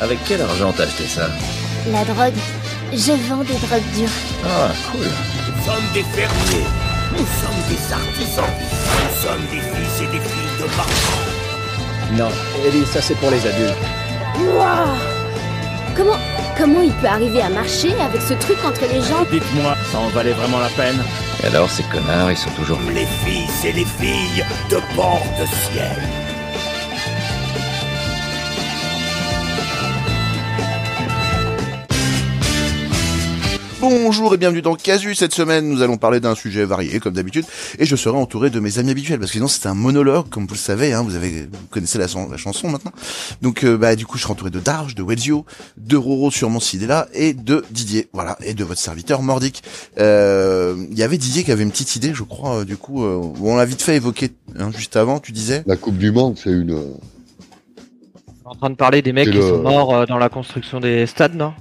Avec quel argent t'as acheté ça La drogue. Je vends des drogues dures. Ah, cool. Nous sommes des fermiers. Nous sommes des artisans. Nous sommes des fils et des filles de marchands. Non, Ellie, ça c'est pour les adultes. Waouh Comment, comment il peut arriver à marcher avec ce truc entre les jambes Dites-moi, ça en valait vraiment la peine? Et alors, ces connards, ils sont toujours... Les fils et les filles de Porte-Ciel. Bonjour et bienvenue dans Casu. Cette semaine, nous allons parler d'un sujet varié, comme d'habitude, et je serai entouré de mes amis habituels, parce que sinon c'est un monologue, comme vous le savez, hein, vous avez, vous connaissez la, la chanson maintenant. Donc, euh, bah, du coup, je serai entouré de Darge, de Wedzio, de Roro sûrement s'il est là, et de Didier, voilà, et de votre serviteur Mordic. Euh, Il y avait Didier qui avait une petite idée, je crois, euh, du coup, euh, où on l'a vite fait évoquer hein, juste avant, tu disais. La Coupe du Monde, c'est une. en train de parler des mecs qui le- sont morts dans la construction des stades, non?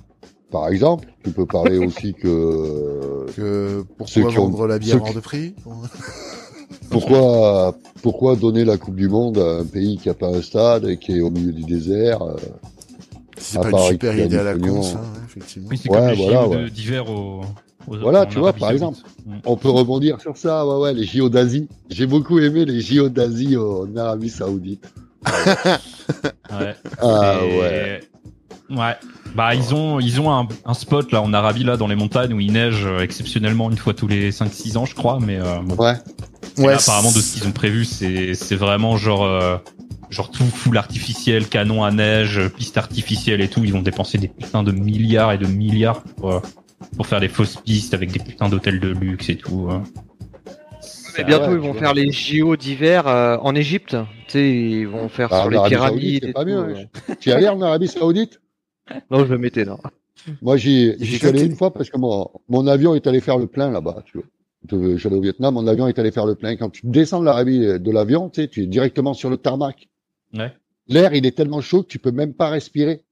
Par exemple, tu peux parler aussi que Que Ceux pourquoi qui ont- vendre la ceux bière qui- hors de prix pourquoi pourquoi donner la Coupe du Monde à un pays qui a pas un stade et qui est au milieu du désert euh, C'est À pas une super idée à la con, pognon. ça, ouais, effectivement. Oui, c'est Ouais, comme les voilà, ouais. d'hiver au, Voilà, tu vois, par exemple. On peut rebondir sur ça, ouais, ouais, les JO d'Asie. J'ai beaucoup aimé les JO d'Asie en Arabie Saoudite. Ouais. Ah Et- ouais. Ouais. Bah ils ont ils ont un, un spot là en Arabie là dans les montagnes où il neige euh, exceptionnellement une fois tous les 5-6 ans je crois mais euh, bon. Ouais. Ouais, là, apparemment de ce qu'ils ont prévu c'est c'est vraiment genre euh, genre tout full artificiel canon à neige euh, piste artificielle et tout ils vont dépenser des putains de milliards et de milliards pour euh, pour faire des fausses pistes avec des putains d'hôtels de luxe et tout. hein. Mais bientôt ouais, ils vont faire les JO d'hiver euh, en Égypte. Tu sais, ils vont faire Ah, sur les pyramides. Saoudite, c'est et pas tout, mieux, ouais. hein. Tu es allé en Arabie Saoudite? Non, je me mettais non. Moi, j'y suis allé une fois parce que mon, mon avion est allé faire le plein là-bas, tu vois. J'allais au Vietnam, mon avion est allé faire le plein. Quand tu descends de l'Arabie de l'avion, tu sais, tu es directement sur le tarmac. Ouais. L'air, il est tellement chaud que tu peux même pas respirer.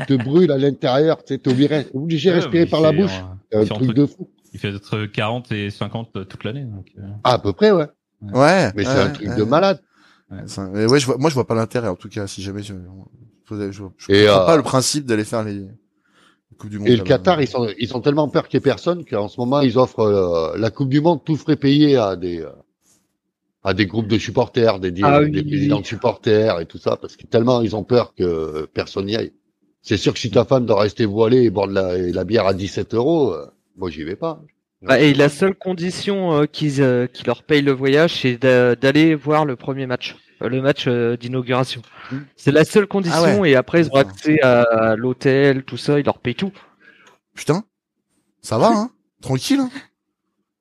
Tu te brûles à l'intérieur, tu sais, t'es obligé, obligé de Ouais, respirer par la bouche. euh, C'est un il fait truc entre- de fou. Il fait entre 40 et 50 toute l'année. Donc, euh. Ah, à peu près, ouais. Ouais. Mais c'est ouais, un truc ouais. de malade. Ça- mais ouais, je vois, moi, je vois pas l'intérêt, en tout cas, si jamais je, je, je, je Et, comprends euh, pas le principe d'aller faire les, les Coupes du Monde. Et le. Qatar, ils sont, ils ont tellement peur qu'il y ait personne qu'en ce moment, ils offrent euh, la Coupe du Monde tout frais payé à des, euh, à des groupes de supporters, des, Ah des oui. présidents de supporters et tout ça, parce que tellement ils ont peur que personne n'y aille. C'est sûr que si ta femme doit rester voilée et boire de la, et la bière à 17 euros, euh, moi j'y vais pas. Bah, et la seule condition euh, qu'ils euh, qu'ils leur payent le voyage, c'est d'a- d'aller voir le premier match, le match euh, d'inauguration. Mm. C'est la seule condition Ah ouais. et après ils auront D'accord. accès à l'hôtel, tout ça, ils leur payent tout. Putain. Ça va, hein. Tranquille, hein.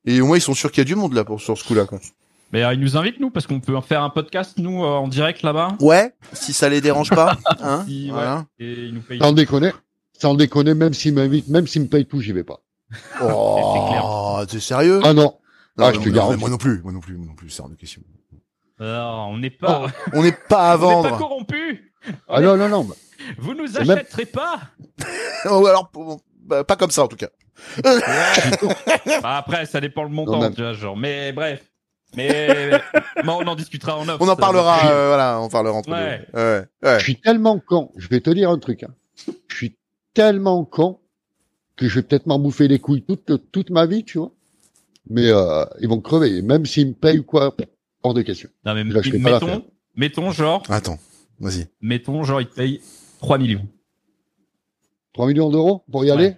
Et au moins, ils sont sûrs qu'il y a du monde, là, pour, sur ce coup-là, quoi. Mais euh, ils nous invitent nous parce qu'on peut faire un podcast nous euh, en direct là-bas. Ouais. Si ça les dérange pas, hein. Si, ouais. Voilà. Et ils nous payent. Sans déconner, sans déconner, même s'ils m'invitent, même s'ils me payent tout, j'y vais pas. Oh, t'es sérieux? Ah non. Non, Ah, je te non, garantis. Moi non plus, moi non plus, moi non plus, c'est hors de question. Alors, on n'est pas, On n'est pas à on n'est pas vendre. corrompus. Ah non, non, non. Vous nous même- achèterez pas. Ou alors, bon, bah, pas comme ça, en tout cas. Bah, après, ça dépend le montant, Non, tu vois, genre. Mais bref. Mais bon, on en discutera en off. On en ça, parlera, euh, voilà, on parlera entre Ouais. deux. Ouais. Ouais. Je suis tellement con. Je vais te dire un truc. Hein. Je suis tellement con que je vais peut-être m'en bouffer les couilles toute, toute ma vie, tu vois. Mais euh, ils vont crever. Même s'ils me payent ou quoi, hors de question. Non, mais Là, je fais pas mettons, mettons genre, Attends. Vas-y. mettons genre, ils te payent 3 millions. 3 millions d'euros pour y Ouais. aller?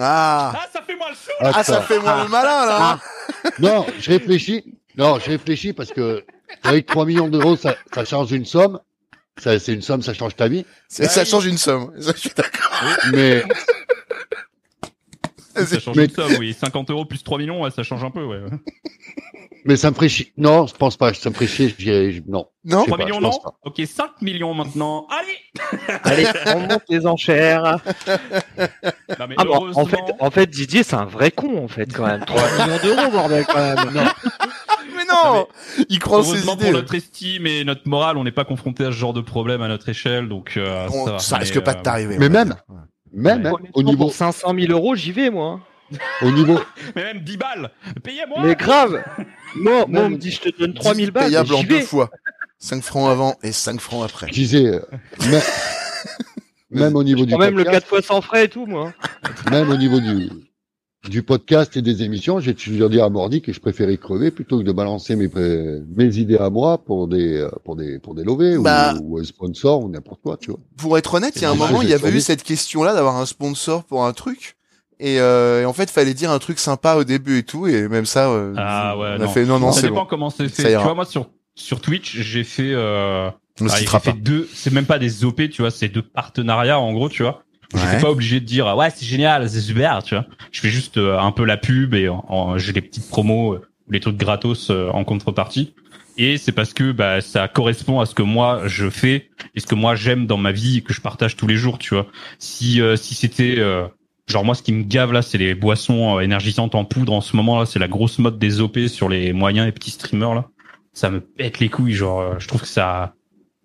Ah. Ah, ça fait moi le sou. Ah, ça fait moins le malin, là. hein. Non, je réfléchis. Non, je réfléchis parce que avec 3 millions d'euros, ça, ça change une somme. Ça, c'est une somme, ça change ta vie. Ça oui. change une somme. Ça, je suis d'accord. Mais Ça change Mais- une somme, oui. 50 euros plus 3 millions, ouais, ça change un peu, ouais. mais ça me ferait chier. Non, je pense pas. Ça me ferait chier. Non. Non? Je sais 3 pas, millions, non pas. Ok, 5 millions maintenant. Allez Allez, on monte les enchères. Non, mais Ah bon, en fait, en fait, Didier, c'est un vrai con en fait quand même. 3 millions d'euros, bordel quand même. Non. Mais non! Il croit en ses heureusement idées. pour notre estime et notre morale, on n'est pas confronté à ce genre de problème à notre échelle, donc euh, On- ça, risque Mais, pas euh, de t'arriver. mais même-. Même Ouais. hein, au niveau, pour 500 000 euros, j'y vais moi. au niveau, Mais même 10 balles Payez-moi Mais grave. Moi, moi, on Même- me dit je te donne 3000 balles. Payable en deux fois. 5 francs avant et 5 francs après. Je disais, euh, mais- même au niveau Je du même le podcast, 4 fois sans frais et tout, moi. même au niveau du, du podcast et des émissions, j'ai toujours dit à Mordi que je préférais crever plutôt que de balancer mes, mes idées à moi pour des, euh, pour des, pour des lovés Bah. ou, ou un sponsor ou n'importe quoi, tu vois. Pour être honnête, il y a un moment, il y avait eu cette question-là d'avoir un sponsor pour un truc. Et, euh, et en fait, fallait dire un truc sympa au début et tout, et même ça, euh, Ah ouais, on a non. fait non, non, ça c'est dépend bon. comment c'est fait. Tu vois, moi sur sur Twitch, j'ai fait. Euh, ah, fait deux. C'est même pas des OP, tu vois, c'est deux partenariats en gros, tu vois. Ouais. J'étais pas obligé de dire ah ouais c'est génial, c'est super, tu vois. Je fais juste euh, un peu la pub et j'ai les petites promos, euh, ou les trucs gratos euh, en contrepartie. Et c'est parce que bah ça correspond à ce que moi je fais et ce que moi j'aime dans ma vie et que je partage tous les jours, tu vois. Si euh, si c'était euh, genre moi ce qui me gave là, c'est les boissons énergisantes en poudre en ce moment là, c'est la grosse mode des OP sur les moyens et petits streamers là. Ça me pète les couilles, genre euh, je trouve que ça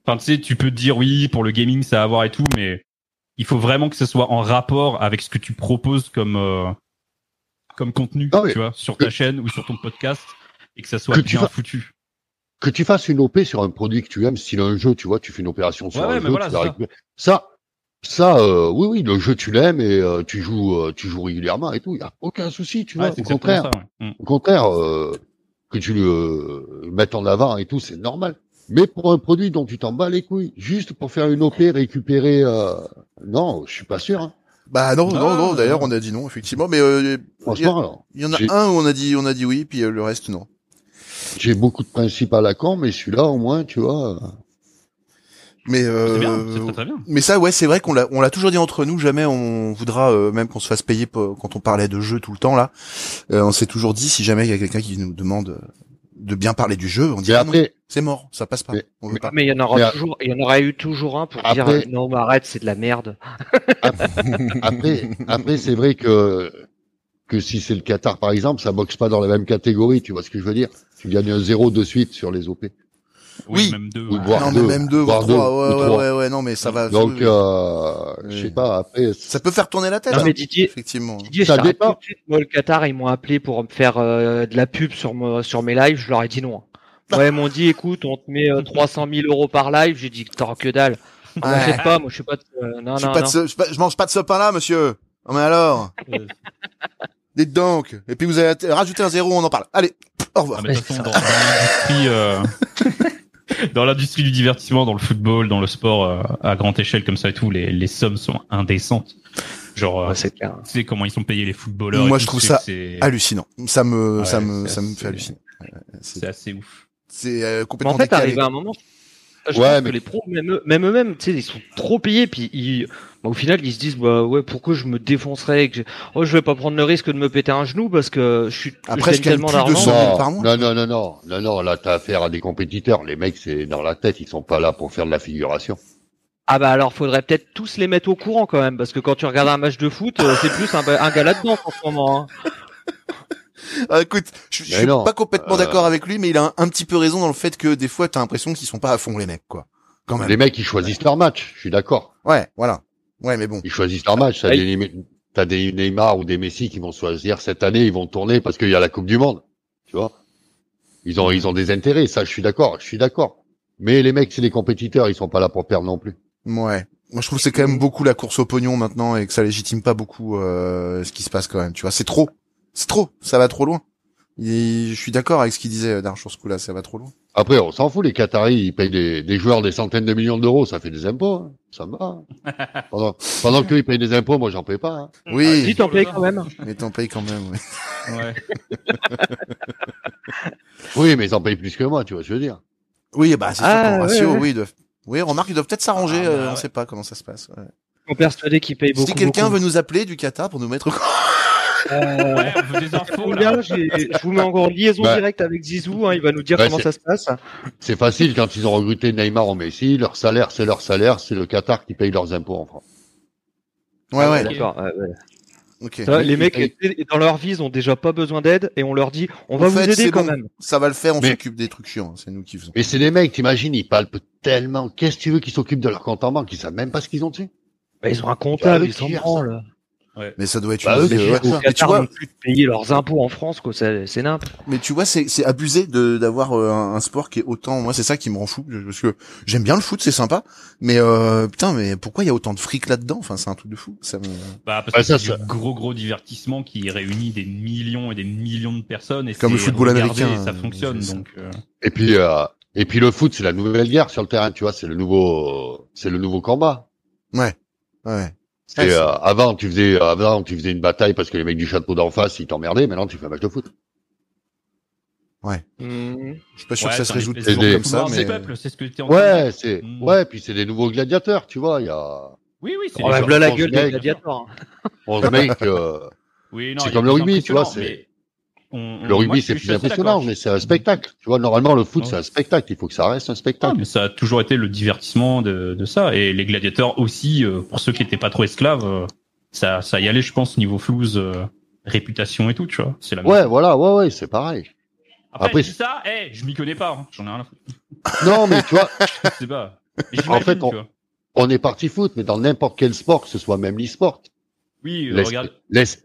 Enfin, tu sais, tu peux te dire oui, pour le gaming, ça va avoir et tout, mais il faut vraiment que ce soit en rapport avec ce que tu proposes comme euh, comme contenu, Ah oui. tu vois, sur ta chaîne ou sur ton podcast, et que ça soit Que tu bien vas- foutu. Que tu fasses une OP sur un produit que tu aimes, style un jeu, tu vois, tu fais une opération sur Ouais, un ouais, jeu, voilà, tu ça. ça, ça, euh, oui, oui, le jeu tu l'aimes et euh, tu joues, euh, tu joues régulièrement et tout, y a aucun souci, tu vois. c'est Au contraire, ça. Mm. au contraire, euh, que tu le mettes en avant et tout, c'est normal. Mais pour un produit dont tu t'en bats les couilles, juste pour faire une OP, récupérer, euh, non, je suis pas sûr. Hein. Bah non, non, Non, non. D'ailleurs, on a dit non, effectivement. Mais euh, il y, a- Franchement, alors, il y en a un où on a dit, on a dit oui, puis euh, le reste non. j'ai beaucoup de principes à la con, mais celui-là, au moins, tu vois. euh, Mais C'est euh, bien, c'est très très bien. Mais ça, ouais, c'est vrai qu'on l'a, on l'a toujours dit entre nous. Jamais on voudra, euh, même qu'on se fasse payer pour- quand on parlait de jeu tout le temps là. euh, on s'est toujours dit, si jamais il y a quelqu'un qui nous demande euh, de bien parler du jeu, on dit ah c'est mort, ça passe pas. Mais- on veut pas. Mais il y en aura Mais, toujours, il y en aura eu toujours un pour dire Après- euh, non, mais arrête, c'est de la merde. Après, après, c'est vrai que que si c'est le Qatar par exemple, ça boxe pas dans la même catégorie. Tu vois ce que je veux dire? Tu gagnes un zéro de suite sur les OP. Oui. même deux. Ou ouais. voire non, mais deux, même deux, voire voire deux, trois. ou Ouais, ouais, trois. ouais, ouais, non, mais ça va. Donc, ça, euh, je Oui. sais pas. Après, ça peut faire tourner la tête. Non, hein, mais Didier, effectivement. Didier, Ça je t'arrête dépend. Moi, le Qatar, ils m'ont appelé pour me faire euh, de la pub sur, mo- sur mes lives. Je leur ai dit non. Ouais, ils m'ont dit, écoute, on te met euh, 300 000 euros par live. J'ai dit, t'auras que dalle. On Ouais. pas, moi, je suis pas. de- euh, non, Je, suis non, pas non. de ce- je, pas- je mange pas de ce pain-là, monsieur. Non, mais alors Dites donc. Et puis vous avez rajouté un zéro, on en parle. Allez, au revoir. Ah, mais de toute façon, dans, dans l'industrie, euh, dans l'industrie du divertissement, dans le football, dans le sport euh, à grande échelle comme ça et tout, les, les sommes sont indécentes. Genre, euh, Ouais, c'est clair. tu sais comment ils sont payés les footballeurs. Moi, je trouve ça c'est Hallucinant. Ça me, Ouais, ça me, ça me fait halluciner. C'est C'est assez ouf. c'est, euh, Mais complètement en fait, décalé. arrivé à un moment, je Ouais, pense mais- que les pros, même eux- même eux-mêmes, tu sais, ils sont trop payés, puis ils, au final, ils se disent, bah ouais, pourquoi je me défoncerais, que je... oh, je vais pas prendre le risque de me péter un genou parce que je suis, Après, je gagne tellement de d'argent. 100 000 non, non, non, non, non, non, non. Là, t'as affaire à des compétiteurs. Les mecs, c'est dans la tête. Ils sont pas là pour faire de la figuration. Ah bah alors, faudrait peut-être tous les mettre au courant quand même, parce que quand tu regardes un match de foot, euh, c'est plus un, un gars là-dedans en ce moment. Hein. Ah, écoute, je, je suis non, pas complètement euh, d'accord avec lui, mais il a un, un petit peu raison dans le fait que des fois, t'as l'impression qu'ils sont pas à fond les mecs, quoi. Quand même. Les mecs, ils choisissent leur match. Je suis d'accord. Ouais, voilà. Ouais, mais bon. Ils choisissent leur match. T'as des, t'as des Neymar ou des Messi qui vont choisir cette année. Ils vont tourner parce qu'il y a la Coupe du Monde. Tu vois Ils ont, ils ont des intérêts. Ça, je suis d'accord. Je suis d'accord. Mais les mecs, c'est des compétiteurs. Ils sont pas là pour perdre non plus. Ouais. Moi, je trouve que c'est quand même beaucoup la course au pognon maintenant et que ça légitime pas beaucoup euh, ce qui se passe quand même. Tu vois, c'est trop. C'est trop. Ça va trop loin. Et je suis d'accord avec ce qu'il disait Dark sur ce coup-là. Ça va trop loin. Après, on s'en fout. Les Qataris, ils payent des, des joueurs des centaines de millions d'euros. Ça fait des impôts. hein. Ça me va. hein. pendant, pendant qu'ils payent des impôts, moi, j'en paye pas. hein. Oui, Dis, t'en payes quand même. mais t'en payes quand même. Ouais. Ouais. Oui, mais ils en payent plus que moi. Tu vois, ce que je veux dire. Oui, bah c'est sûr Ah, qu'en ouais, ratio, ouais. oui, ils doivent. Oui, remarque, ils doivent peut-être s'arranger. Ah, bah, euh, on sait pas comment ça se passe. ouais. Ils sont persuadés qu'ils payent beaucoup. si quelqu'un veut nous appeler du Qatar pour nous mettre au courant. Euh, Ouais, on veut des infos combien, là. j'ai- je vous mets encore en liaison Bah. directe avec Zizou, hein, il va nous dire Bah, comment c'est- ça se passe. C'est facile quand ils ont recruté Neymar ou Messi. Leur salaire, c'est leur salaire. C'est le Qatar qui paye leurs impôts en France. Ouais, ouais. D'accord. ouais, ouais. Ok. Ça, les mecs, dans leur vie, ils ont déjà pas besoin d'aide et on leur dit, on En va fait, vous aider quand bon. même. Ça va le faire. On Mais- s'occupe des trucs chiants. C'est nous qui faisons. Mais c'est des mecs, t'imagines, ils palpent tellement. Qu'est-ce que tu veux qu'ils s'occupent de leur compte en banque? Ils savent même pas ce qu'ils ont dessus. Bah, ils ont un comptable, ils s'en branlent. Ouais. Mais ça doit être Bah, une eux, c'est ouais. Mais tu vois, plus de payer leurs impôts en France, quoi. C'est c'est nimp. mais tu vois, c'est c'est abusé de d'avoir euh, un, un sport qui est autant. Moi, c'est ça qui me rend fou parce que j'aime bien le foot, c'est sympa. Mais euh, putain, mais pourquoi il y a autant de fric là-dedans? Enfin, c'est un truc de fou. Ça me... Bah, parce Bah, que ça, c'est du gros gros divertissement qui réunit des millions et des millions de personnes et Comme le football américain, et ça euh, fonctionne ça. donc. euh, Et puis, euh, et puis le foot, c'est la nouvelle guerre sur le terrain, tu vois, c'est le nouveau, c'est le nouveau combat. Ouais, ouais. C'est, Ouais, c'est- euh, avant, tu faisais, avant, tu faisais une bataille parce que les mecs du château d'en face, ils t'emmerdaient. Maintenant, tu fais un match de foot. Mhm. Je suis pas sûr ouais, que ça se un résout espèce toujours de comme ça, mais des peuples, c'est ce que tu es en train de Ouais, dire. c'est, Mm. ouais, puis c'est des nouveaux gladiateurs, tu vois. Il y a Oui, oui, c'est des joueurs voilà la gueule des gladiateurs. hein. 11 mecs, euh, Oui, non, C'est a comme le des rugby, tu vois, c'est- mais on- le rugby, c'est plus impressionnant, mais c'est un spectacle. Tu vois, normalement, le foot, Ouais. c'est un spectacle. Il faut que ça reste un Ah, spectacle. mais ça a toujours été le divertissement de, de ça. Et les gladiateurs aussi, euh, pour ceux qui étaient pas trop esclaves, euh, ça, ça y allait, je pense, niveau flouze, euh, réputation et tout, tu vois. C'est la même Ouais, chose. voilà, ouais, ouais, c'est pareil. Après, après, je dis ça, eh, je m'y connais pas, hein. j'en ai rien à foutre. Non, mais tu vois, Je sais pas. En fait, on- tu vois. on est parti foot, mais dans n'importe quel sport, que ce soit même l'e-sport. Oui, euh,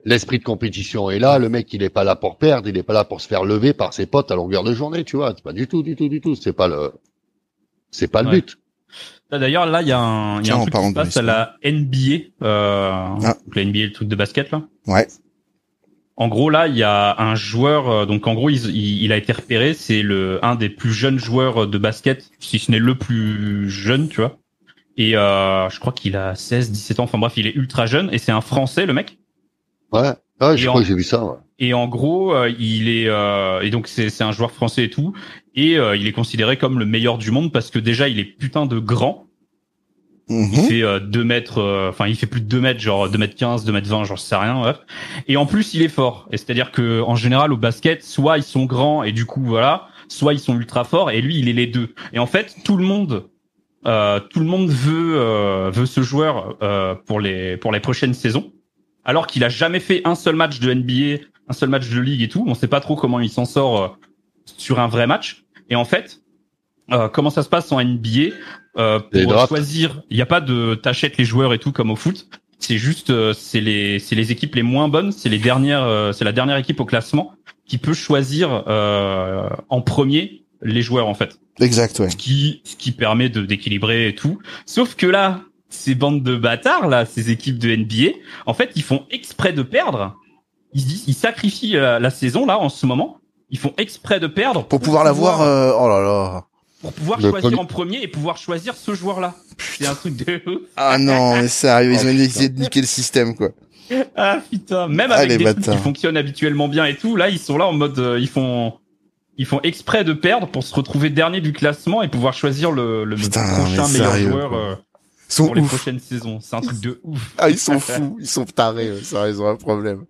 L'esprit de compétition est là. Le mec, il est pas là pour perdre. Il est pas là pour se faire lever par ses potes à longueur de journée, tu vois. C'est pas du tout, du tout, du tout. C'est pas le, c'est pas le Ouais. but. D'ailleurs, là, il y a un, il y a un en truc qui se passe à la NBA. Euh, Ah. donc La NBA, le truc de basket, là. Ouais. En gros, là, il y a un joueur. euh, donc, en gros, il, il, il a été repéré. C'est le un des plus jeunes joueurs de basket, si ce n'est le plus jeune, tu vois. Et euh, je crois qu'il a 16, 17 ans. Enfin bref, il est ultra jeune. Et c'est un Français, le mec. Ouais. Ouais, je Et crois en- que j'ai vu ça. ouais. Et en gros, euh, il est euh, et donc c'est c'est un joueur français et tout. Et euh, il est considéré comme le meilleur du monde parce que déjà, il est putain de grand. Il Mhm. fait euh, 2 mètres, euh, enfin il fait plus de 2 mètres, genre 2 mètres 15, 2 mètres 20, j'en sais rien. Et en plus il est fort. Et c'est-à-dire que en général au basket, soit ils sont grands et du coup voilà, soit ils sont ultra forts et lui il est les deux. Et en fait tout le monde, euh, tout le monde veut euh, veut ce joueur euh, pour les pour les prochaines saisons, alors qu'il a jamais fait un seul match de NBA, un seul match de ligue et tout. On sait pas trop comment il s'en sort euh, sur un vrai match. Et en fait, euh, comment ça se passe en NBA euh, pour choisir? Il n'y a pas de t'achètes les joueurs et tout comme au foot. C'est juste euh, c'est les c'est les équipes les moins bonnes, c'est les dernières euh, c'est la dernière équipe au classement qui peut choisir euh, en premier les joueurs en fait. Exact, ouais. Ce qui ce qui permet de d'équilibrer et tout. Sauf que là ces bandes de bâtards là, ces équipes de NBA, en fait ils font exprès de perdre. Ils se disent ils sacrifient la, la saison là en ce moment. Ils font exprès de perdre Pour pouvoir l'avoir, euh, oh là là. pour pouvoir Le choisir premier- en premier et pouvoir choisir ce joueur-là. C'est un truc de ouf. Ah non, mais sérieux, ils Oh, ont essayé de niquer le système, quoi. Ah putain, même Ah, avec les des trucs bâtards. qui fonctionnent habituellement bien et tout, là ils sont là en mode euh, ils font ils font exprès de perdre pour se retrouver dernier du classement et pouvoir choisir le, le Putain, prochain meilleur sérieux, joueur euh, sont pour les prochaines saisons. C'est un truc de ouf. Ah, ils sont fous, ils sont tarés, euh, ça, ils ont un problème.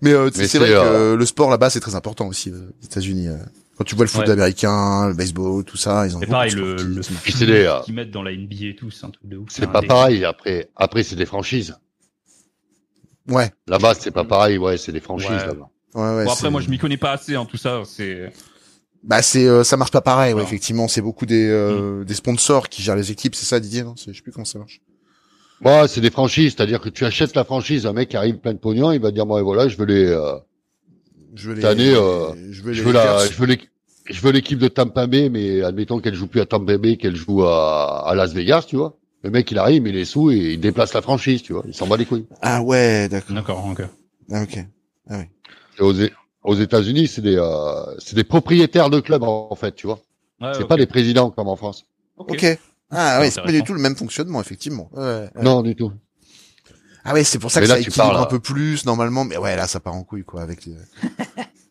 Mais, euh, Mais c'est vrai que euh, le sport là-bas, c'est très important aussi euh, aux États-Unis. euh. Quand tu vois le foot Ouais. américain, le baseball, tout ça, ils ont C'est pareil le, qui- le qu'ils mettent dans la NBA et tout, c'est un truc de ouf. c'est pas des- pareil. Après, après, c'est des franchises. Ouais, Là-bas, c'est pas pareil. Ouais, c'est des franchises Ouais. là-bas. ouais, ouais. Bon après moi je m'y connais pas assez en tout ça, c'est Bah c'est, euh, ça marche pas pareil. Ouais, effectivement, c'est beaucoup des euh, Mm. des sponsors qui gèrent les équipes, c'est ça, Didier Non, C'est- je sais plus comment ça marche. Ouais, c'est des franchises. C'est-à-dire que tu achètes la franchise, un mec qui arrive plein de pognon, il va dire, moi, voilà, je veux les, euh, Je veux les, Cette année, euh, je veux je les veux la, je veux l'équipe, je veux l'équipe de Tampa Bay, mais admettons qu'elle joue plus à Tampa Bay, qu'elle joue à, à Las Vegas, tu vois. Le mec, il arrive, il est sous et il déplace la franchise, tu vois. Il s'en bat les couilles. Ah ouais, d'accord. d'accord. ok. Ah, ok. Et aux, aux États-Unis, c'est des, euh, c'est des propriétaires de clubs, en, fait, tu vois. Ouais, c'est pas des présidents comme en France. Ok. Ok. Ah ouais, c'est pas du tout le même fonctionnement, effectivement. Ouais, ouais. Non, du tout. Ah ouais, c'est pour ça Mais que là, ça équilibre parles, un peu plus normalement, mais ouais, là ça part en couille quoi avec les...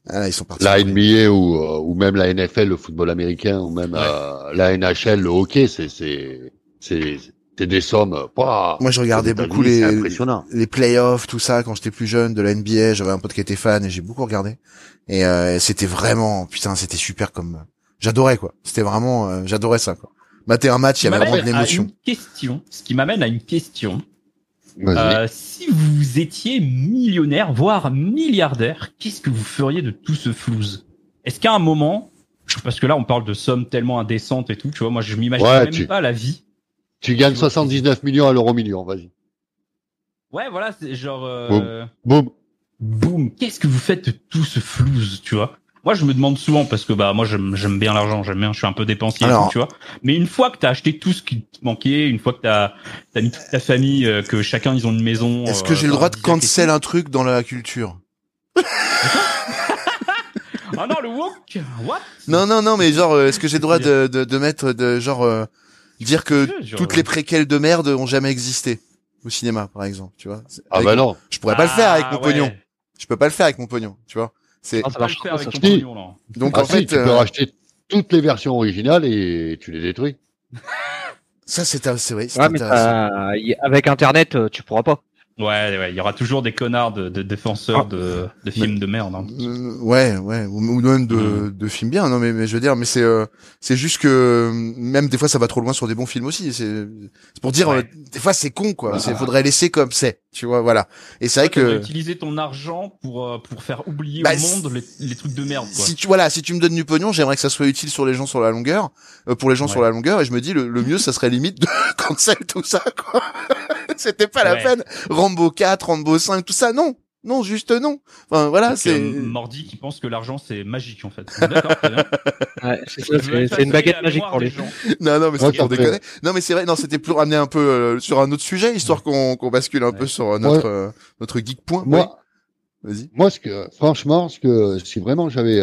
Ah là, ils sont partis. La. NBA ou, euh, ou même la NFL, le football américain, ou même euh, la NHL, le hockey, c'est, c'est, c'est, des sommes. euh, Moi je regardais beaucoup les les playoffs, tout ça quand j'étais plus jeune de la NBA, j'avais un pote qui était fan et j'ai beaucoup regardé. Et euh, c'était vraiment putain, c'était super comme j'adorais quoi. C'était vraiment euh, j'adorais ça quoi. Mater un match, il y avait vraiment de l'émotion. question, ce qui m'amène à une question. Euh, si vous étiez millionnaire, voire milliardaire, qu'est-ce que vous feriez de tout ce flouze? Est-ce qu'à un moment, parce que là on parle de sommes tellement indécentes et tout, tu vois, moi je m'imagine Ouais, même tu- pas la vie. Tu gagnes 79 millions à l'euro million, vas-y. Ouais, voilà, c'est genre. Euh... Boum. Boum. Qu'est-ce que vous faites de tout ce flouze, tu vois? Moi, je me demande souvent parce que bah moi, j'aime j'aime bien l'argent, j'aime bien, je suis un peu dépensier, et Alors. tout, tu vois. Mais une fois que t'as acheté tout ce qui te manquait, une fois que t'as t'as mis toute ta famille, euh, que chacun ils ont une maison. Est-ce euh, que j'ai le droit de cancel un truc dans la culture? Ah non, le woke? What? Non, non, non, mais genre, euh, est-ce que j'ai le droit de, de, de mettre, de genre, euh, dire que toutes les préquelles de merde ont jamais existé au cinéma, par exemple, tu vois Ah avec- bah non. Je pourrais pas le faire avec mon Ah, ouais. pognon. Je peux pas le faire avec mon pognon, tu vois. C'est Ah, ça marche le faire pas, avec ton pognon, non. donc Ah en si, fait, tu peux euh, racheter toutes les versions originales et tu les détruis. ça c'est c'est vrai. Ouais, mais avec Internet, euh, tu pourras pas. Ouais, ouais, il y aura toujours des connards de, de défenseurs Ah. de, de films de merde. hein. Euh, ouais, ouais, ou, ou même de, Mm. de films bien. Non, mais, mais je veux dire, mais c'est euh, c'est juste que euh, même des fois ça va trop loin sur des bons films aussi. C'est c'est pour dire, Ouais. euh, des fois c'est con quoi. Ah. C'est faudrait laisser comme c'est, tu vois, voilà. Et c'est vrai que utiliser ton argent pour euh, pour faire oublier Bah, au monde les, les trucs de merde. Quoi. si tu voilà, si tu me donnes du pognon, j'aimerais que ça soit utile sur les gens sur la longueur, euh, pour les gens Ouais. sur la longueur. Et je me dis le, le mieux, ça serait limite de cancel tout ça quoi. C'était pas la peine. Rambo 4, Rambo 5, tout ça, non. Non, juste non. Enfin voilà, c'est. euh, Mordi qui pense que l'argent c'est magique en fait. D'accord. Ouais, c'est une baguette magique pour lui. gens. Non, non, mais c'est Ouais, pour déconner. Non, mais c'est vrai. Non, c'était pour ramener un peu euh, sur un autre sujet, histoire qu'on qu'on bascule un peu sur notre euh, notre geek point. Moi, vas-y. moi, ce que, franchement, ce que, si vraiment j'avais,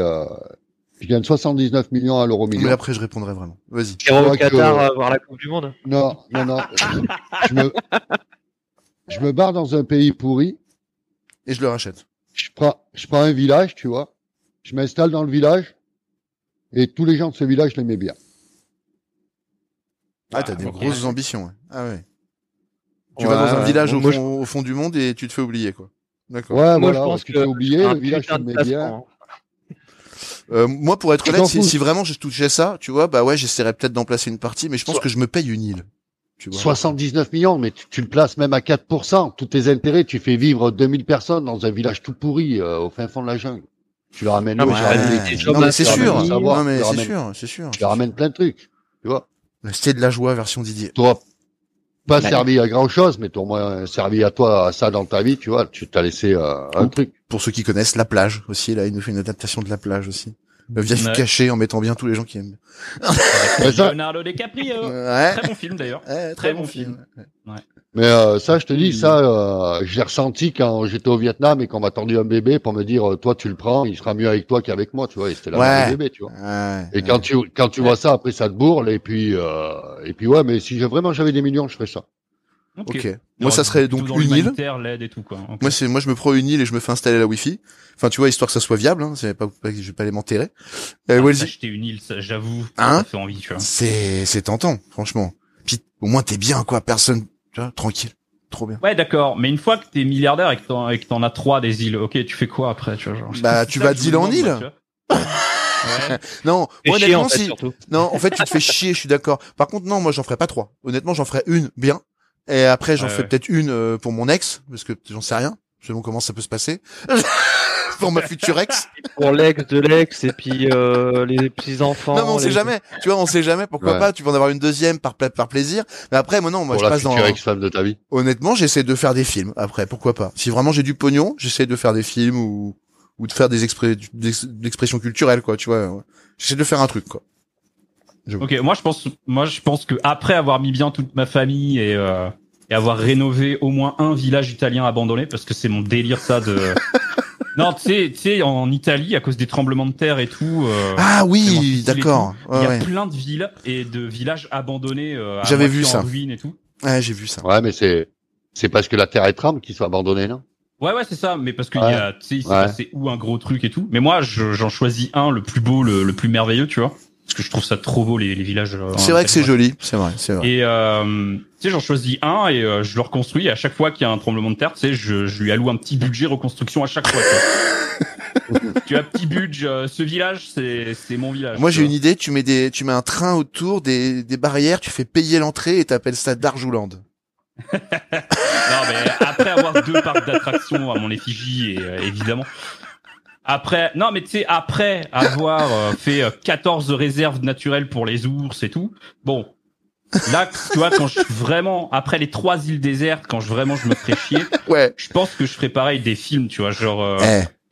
je gagne 79 millions à l'euro Mais million. après, je répondrai vraiment. Vas-y. J'irai au crois que- Qatar euh, voir la Coupe du Monde. Non, non, non. je me, je me barre dans un pays pourri. Et je le rachète. Je prends, je prends un village, tu vois. Je m'installe dans le village. Et tous les gens de ce village l'aimaient bien. Ah, t'as des ok. grosses ambitions. ouais. Ah ouais. Tu Ouais, vas dans un ouais. village au Moi, fond, au fond du monde et tu te fais oublier, quoi. D'accord. Ouais, Moi, voilà. je pense tu que t'es oublié, un le village t'aimait bien. Euh, moi, pour être honnête, si, vraiment je touchais ça, tu vois, bah ouais, j'essaierais peut-être d'en placer une partie, mais je pense Soit- que je me paye une île. Tu vois. 79 millions, mais tu, tu le places même à 4%. Tous tes intérêts, tu fais vivre 2000 personnes dans un village tout pourri, euh, au fin fond de la jungle. Tu leur ramènes Ah, Ouais. c'est sûr. c'est ramènes- sûr, c'est sûr. Tu leur ramènes plein de trucs. Tu vois. La cité de la joie version Didier. N'auras pas Ouais. servi à grand chose, mais au moins servi à toi à ça dans ta vie, tu vois. Tu t'as laissé euh, un truc. Pour ceux qui connaissent La Plage aussi, là, il nous fait une adaptation de La Plage aussi. Le vieil Ouais. caché en mettant bien tous les gens qui aiment. Ouais, ça- Leonardo DiCaprio. Ouais. Très bon film d'ailleurs. Ouais, Très bon film. Mais euh, ça, je te dis, ça, euh, je l'ai ressenti quand j'étais au Vietnam et qu'on m'a tendu un bébé pour me dire, euh, toi, tu le prends, il sera mieux avec toi qu'avec moi, tu vois. Et c'était la bébé, tu vois. Ouais. Et quand tu quand tu vois ça, après ça te bourle et puis euh, et puis ouais, mais si j'ai vraiment j'avais des millions, je ferais ça. Ok. Moi, ça serait donc une île. l'humanitaire, l'aide et tout quoi. Ok. Moi, c'est, moi, je me prends une île et je me fais installer la Wi-Fi. Enfin, tu vois, histoire que ça soit viable, hein. C'est pas, je vais pas aller m'enterrer. Euh, Ah, Acheter une île, j'avoue, Hein ça fait envie, tu vois. c'est, c'est tentant, franchement. Puis, au moins, t'es bien, quoi. Personne, tu vois, tranquille. Trop bien. Ouais, d'accord. Mais une fois que t'es milliardaire et que t'en, et que t'en as trois des îles, ok, tu fais quoi après, tu vois, genre, Bah, tu vas d'île en île. Ouais. Non, chier, en honnêtement, fait, si, non, en fait, tu te fais chier, je suis d'accord. Par contre, non, moi, j'en ferai pas trois. Honnêtement, j'en ferai une bien. Et après, j'en Ouais, fais ouais. peut-être une euh, pour mon ex, parce que j'en sais rien. Je sais pas comment ça peut se passer. pour ma future ex. Pour l'ex de l'ex et puis euh, les petits enfants. non, mais on sait jamais. Tu vois, on sait jamais. Pourquoi Ouais. pas? Tu peux en avoir une deuxième par, pla- par plaisir. Mais après, moi, non, moi, pour je la passe dans. future ex-femme de ta vie. Honnêtement, j'essaie de faire des films. Après, pourquoi pas Si vraiment j'ai du pognon, j'essaie de faire des films ou ou de faire des expré- des expressions culturelles, quoi. Tu vois, j'essaie de faire un truc, quoi. Ok, moi je pense, moi je pense que après avoir mis bien toute ma famille et euh, et avoir rénové au moins un village italien abandonné, parce que c'est mon délire ça de. non, tu sais, tu sais, en Italie à cause des tremblements de terre et tout. euh, Ah c'est oui, d'accord. Il y a ouais. plein de villes et de villages abandonnés. euh, J'avais vu ça. En ruine et tout. Ouais, j'ai vu ça. Ouais, mais c'est c'est parce que la terre est tremble qu'ils sont abandonnés, non? Ouais, ouais, c'est ça. Mais parce qu'il Ouais. y a, tu sais, Ouais. passé où un gros truc et tout. Mais moi, je- j'en choisis un, le plus beau, le, le plus merveilleux, tu vois. Parce que je trouve ça trop beau les, les villages. euh, C'est vrai que c'est joli. C'est vrai, c'est vrai. Et euh, tu sais, j'en choisis un et euh, je le reconstruis. Et à chaque fois qu'il y a un tremblement de terre, tu sais, je, je lui alloue un petit budget reconstruction à chaque fois. Tu, as petit budget. euh, ce village, c'est c'est mon village. Moi, j'ai une idée. Tu mets des, tu mets un train autour des, des barrières. Tu fais payer l'entrée et t'appelles ça Darjouland. Non, mais après avoir deux parcs d'attractions à mon effigie, et, euh, évidemment. Après, non, mais tu sais, après avoir euh, fait euh, 14 réserves naturelles pour les ours et tout, bon, Là, tu vois, quand je vraiment après les trois îles désertes, quand je vraiment je me ferais chier, Ouais. je pense que je ferais pareil des films, tu vois, genre euh,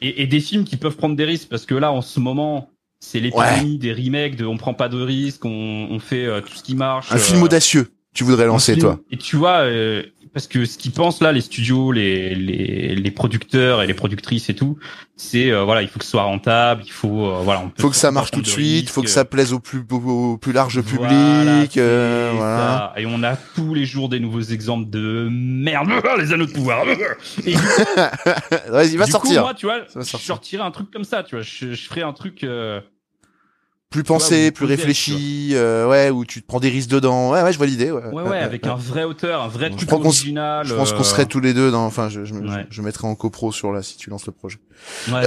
Eh, et, et des films qui peuvent prendre des risques parce que là, en ce moment, c'est l'épidémie des remakes de on prend pas de risques, on, on fait euh, tout ce qui marche. un film euh, audacieux. Tu voudrais lancer, toi. Et tu vois, euh, parce que ce qu'ils pensent là, les studios, les, les, les producteurs et les productrices et tout, c'est euh, voilà, il faut que ce soit rentable, il faut euh, voilà, on peut Faut que ça marche tout de suite. Faut que risques. ça plaise au plus au plus large public. Voilà, euh, voilà. ça. Et on a tous les jours des nouveaux exemples de merde, les anneaux de pouvoir. Et du Vas-y, va du sortir. Coup, moi, tu vois, je sortir. sortirais un truc comme ça, tu vois. Je, je ferais un truc. Plus pensé, plus réfléchi, euh, ouais, où tu te prends des risques dedans. Ouais, ouais, je vois l'idée. Ouais, Ouais, ouais, avec un vrai auteur, un vrai truc original. Je pense qu'on euh, serait tous les deux dans. Enfin, je, je, me- Ouais. je, je mettrais en copro sur là si tu lances le projet. Ouais,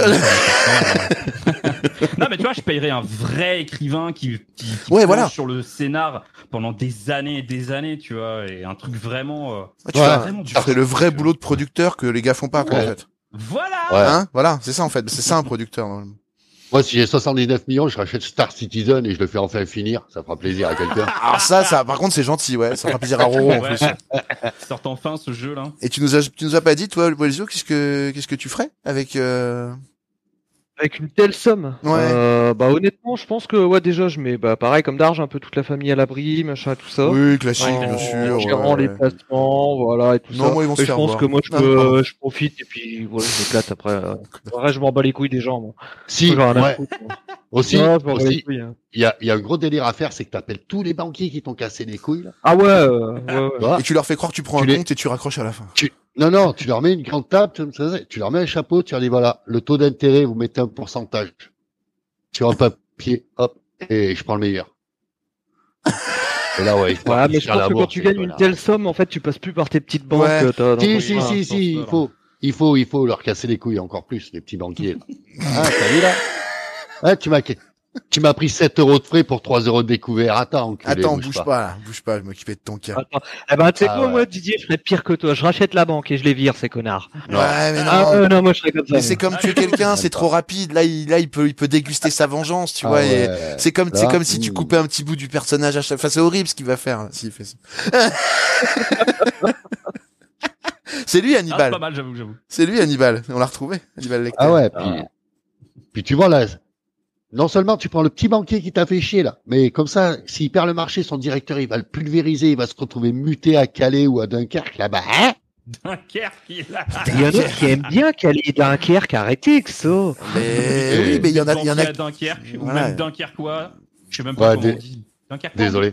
non, mais tu vois, je payerais un vrai écrivain qui, qui, qui Ouais, voilà. sur le scénar pendant des années et des années, tu vois, et un truc vraiment. euh, Ouais, tu Ouais. ferais- vraiment tu ferais le vrai boulot de producteur que les gars font pas, quoi, en Ouais. fait. Voilà. Ouais. Hein voilà, c'est ça en fait. C'est ça un producteur. normalement. Moi, si j'ai 79 millions, je rachète Star Citizen et je le fais enfin finir. Ça fera plaisir à quelqu'un. Alors ça, ça, par contre, c'est gentil, ouais. Ça fera plaisir à Roro en plus. Sort enfin ce jeu-là. Et tu nous as, tu nous as pas dit, toi, Boisio, qu'est-ce que, qu'est-ce que tu ferais avec euh... Avec une telle somme. Ouais. Euh, bah honnêtement, je pense que ouais déjà je mets bah pareil comme d'argent un peu toute la famille à l'abri, machin tout ça. Oui, classique, En bien sûr. gérant ouais, les placements, voilà et tout Non, ça. moi, ils vont se Et je faire pense voir. que moi je, Ah, peux- je profite et puis voilà, je m'éclate après. euh. Après, je m'en bats les couilles des gens. Moi. Si, ouais. moi. Aussi, Ouais, je m'en bats les aussi, couilles, hein. il y a, il y a un gros délire à faire, c'est que tu appelles tous les banquiers qui t'ont cassé les couilles. Là. Ah ouais, euh, ouais, ouais. Tu vois Et tu leur fais croire que tu prends Tu un les- compte et tu raccroches à la fin. Tu- Non, non, tu leur mets une grande table, tu leur mets un chapeau, tu leur dis voilà, le taux d'intérêt, vous mettez un pourcentage sur un papier, hop, et je prends le meilleur. Et là, ouais, il faut Ouais, mais je pense que quand tu gagnes une telle somme, en fait, tu passes plus par tes petites banques. Ouais. euh, Si, si, si, si, il faut, il faut, il faut leur casser les couilles encore plus, les petits banquiers. là. Ah, t'as vu là? Ah, tu m'as, tu m'as pris 7 euros de frais pour 3 euros de découvert. Attends, enculé, Attends, bouge bouge pas. pas, là. Bouge pas, je m'occuper de ton cas. Attends. Eh ben, tu sais Ah quoi, ouais. moi, Didier, je ferais pire que toi. Je rachète la banque et je les vire, ces connards. Non. Ouais, mais non. Ah, euh, non, moi, je serais comme ça. Mais c'est comme tuer quelqu'un, c'est trop rapide. Là, il, là, il peut, il peut déguster sa vengeance, tu Ah vois. ouais. C'est comme, c'est comme si tu coupais un petit bout du personnage à chaque fois. C'est horrible ce qu'il va faire, s'il fait ça. c'est lui, Ah, c'est Hannibal. pas mal, j'avoue, j'avoue. c'est lui, Hannibal. On l'a retrouvé, Hannibal Lecter. Ah ouais, puis, Ah. puis tu vois là, non seulement tu prends le petit banquier qui t'a fait chier là, mais comme ça, s'il perd le marché, son directeur il va le pulvériser, il va se retrouver muté à Calais ou à Dunkerque là-bas. Hein? Dunkerque, il est là. Il y en a qui aiment bien Calais Dunkerque, arrêtez que ça. Mais oui, mais il y en a, il y en a. À Dunkerque, ou même Dunkerquois. Je sais même pas Ouais, comment dé- on dit. Dunkerque. Désolé.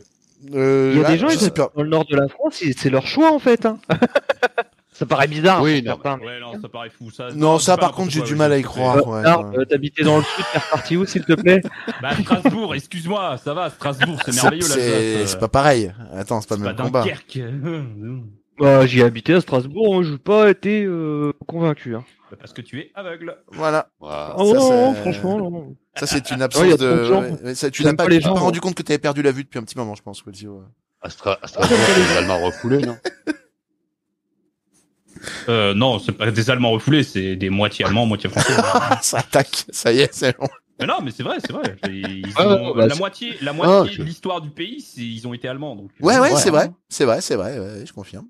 euh, Il y a là, des gens, ils sont dans le nord de la France, c'est leur choix, en fait. Hein. ça paraît bizarre. Oui, non, certains, mais- Ouais, non, ça paraît fou, ça. Non, ça, par contre, j'ai du mal à y croire. Euh, ouais, ouais. euh, t'habitais dans le sud, t'es reparti où, s'il te plaît? Bah, Strasbourg, excuse-moi, ça va, Strasbourg, c'est merveilleux, c'est- pas pareil. Attends, c'est pas le pas même combat. Dunkerque. bah, J'y ai habité à Strasbourg, moi, je n'ai pas été euh, convaincu. Hein. Bah, Parce que tu es aveugle. Voilà. Oh, ça, non, franchement, non. Ça, c'est une absence de. ça, tu n'as pas, gens, rendu compte que tu avais perdu la vue depuis un petit moment, je pense, ouais. À Stra- à Strasbourg, c'est les Allemands refoulés, non? Euh, non, c'est pas des Allemands refoulés, c'est des moitié Allemands, moitié Français. Ah, ça attaque. Ça y est, c'est bon. mais non, mais c'est vrai, c'est vrai. Ils Ouais, ont- ouais, bah, la c'est- moitié, la moitié Ah, de l'histoire du pays, ils ont été allemands. Donc, Ouais, ouais, c'est vrai. C'est vrai, c'est vrai, ouais, je confirme.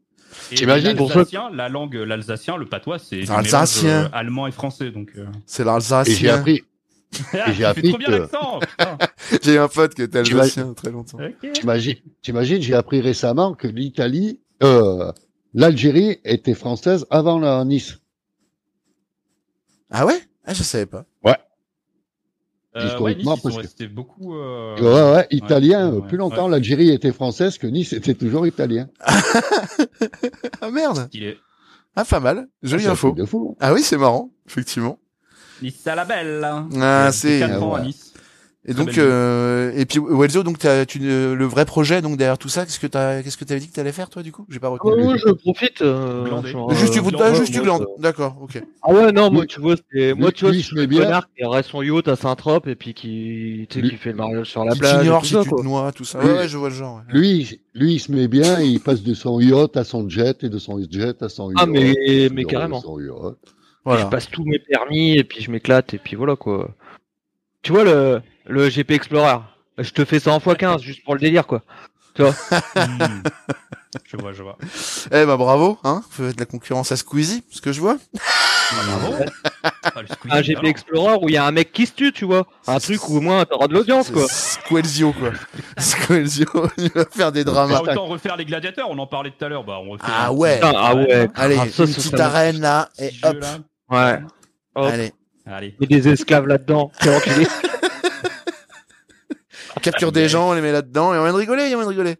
Et T'imagines pour l'alsacien, la langue, l'alsacien, le patois, c'est du Alsacien. mélange, euh, allemand et français. Donc, euh... C'est Et j'ai l'Alsacien. appris, Ah, j'ai appris trop bien que- l'accent. J'ai eu un pote qui était Alsacien très longtemps. Ok. t'imagines, t'imagines, j'ai appris récemment que l'Italie, euh, l'Algérie était française avant la Nice. Ah ouais? Ah, je savais pas. Euh, ouais, Historiquement, Nice, ils parce sont que- beaucoup. euh, Ouais, ouais, italien, ouais, euh, plus ouais. longtemps, l'Algérie était française que Nice était toujours italien. Ah merde. stylé. Ah, pas mal. Jolie un info. truc de fou. hein. Ah oui, c'est marrant, effectivement. Nice à la belle. hein. Ah, Euh, c'est- quatre ans ouais. à Nice. Et Très donc, euh, et puis Welzo, donc t'as, tu, le vrai projet, donc derrière tout ça, qu'est-ce que t'as, qu'est-ce que t'avais dit que t'allais faire, toi, du coup? J'ai pas retenu. Oh, je profite. Euh, genre, juste euh, Glandé, ah, juste du moi, gland. euh, D'accord, ok. Ah ouais, non, moi, tu vois, c'est, moi, tu vois, lui, met le bien. connard qui reste son yacht à Saint-Trope et puis qui, tu sais, qui fait le mariage sur la Qui plage. et tout si ça, tu te noies, tout ça. Lui- Ouais, je vois le genre. ouais. Lui, lui, il se met bien, il passe de son yacht à son jet et de son jet à son yacht. Ah, mais, mais carrément. Je passe tous mes permis et puis je m'éclate et puis voilà quoi. Tu vois le, le GP Explorer, je te fais ça en x15 juste pour le délire quoi. Tu vois Hmm. Je vois, je vois. Eh bah bravo, hein. Vous faites de la concurrence à Squeezie, ce que je vois. Bravo. Ah, Squeezie, Un GP. Explorer où il y a un mec qui se tue, tu vois. Un truc où au moins t'auras de l'audience, quoi. Squelzio, quoi. Squelzio, il va faire des dramas. Bah, autant refaire les gladiateurs, on en parlait tout à l'heure. Bah, on refait Ah un ouais. petit- Ah ouais. Allez, Ah, ça, une ça, petite ça- arène là, et hop. là. Ouais. Hop. Allez. Allez. Il y a des esclaves là-dedans. On capture des gens, on les met là-dedans, et on vient de rigoler, on vient de rigoler.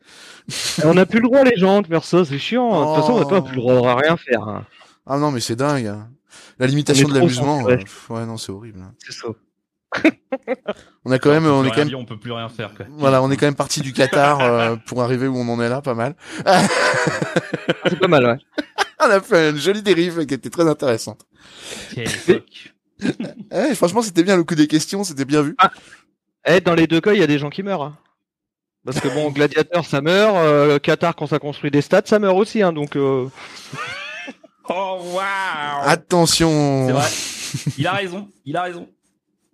On n'a plus le droit, les gens, de faire ça, c'est chiant. De toute façon, on n'a Oh. pas plus le droit de rien faire. hein. Ah non, mais c'est dingue. hein. La limitation de l'amusement. euh, ouais, non, c'est horrible. hein. C'est ça. On a quand même, on est quand même, dire, on peut plus rien faire. Quoi. voilà, on est quand même parti du Qatar euh, pour arriver où on en est là, pas mal. C'est pas mal, ouais. On a fait une jolie dérive qui était très intéressante. Quelle époque. Eh, franchement, c'était bien le coup des questions, c'était bien vu. Eh, dans les deux cas, il y a des gens qui meurent. hein. Parce que bon, gladiateur, ça meurt. euh, Qatar, quand ça construit des stades, ça meurt aussi. Hein, donc, euh, Oh waouh. Attention. C'est vrai. Il a raison. Il a raison.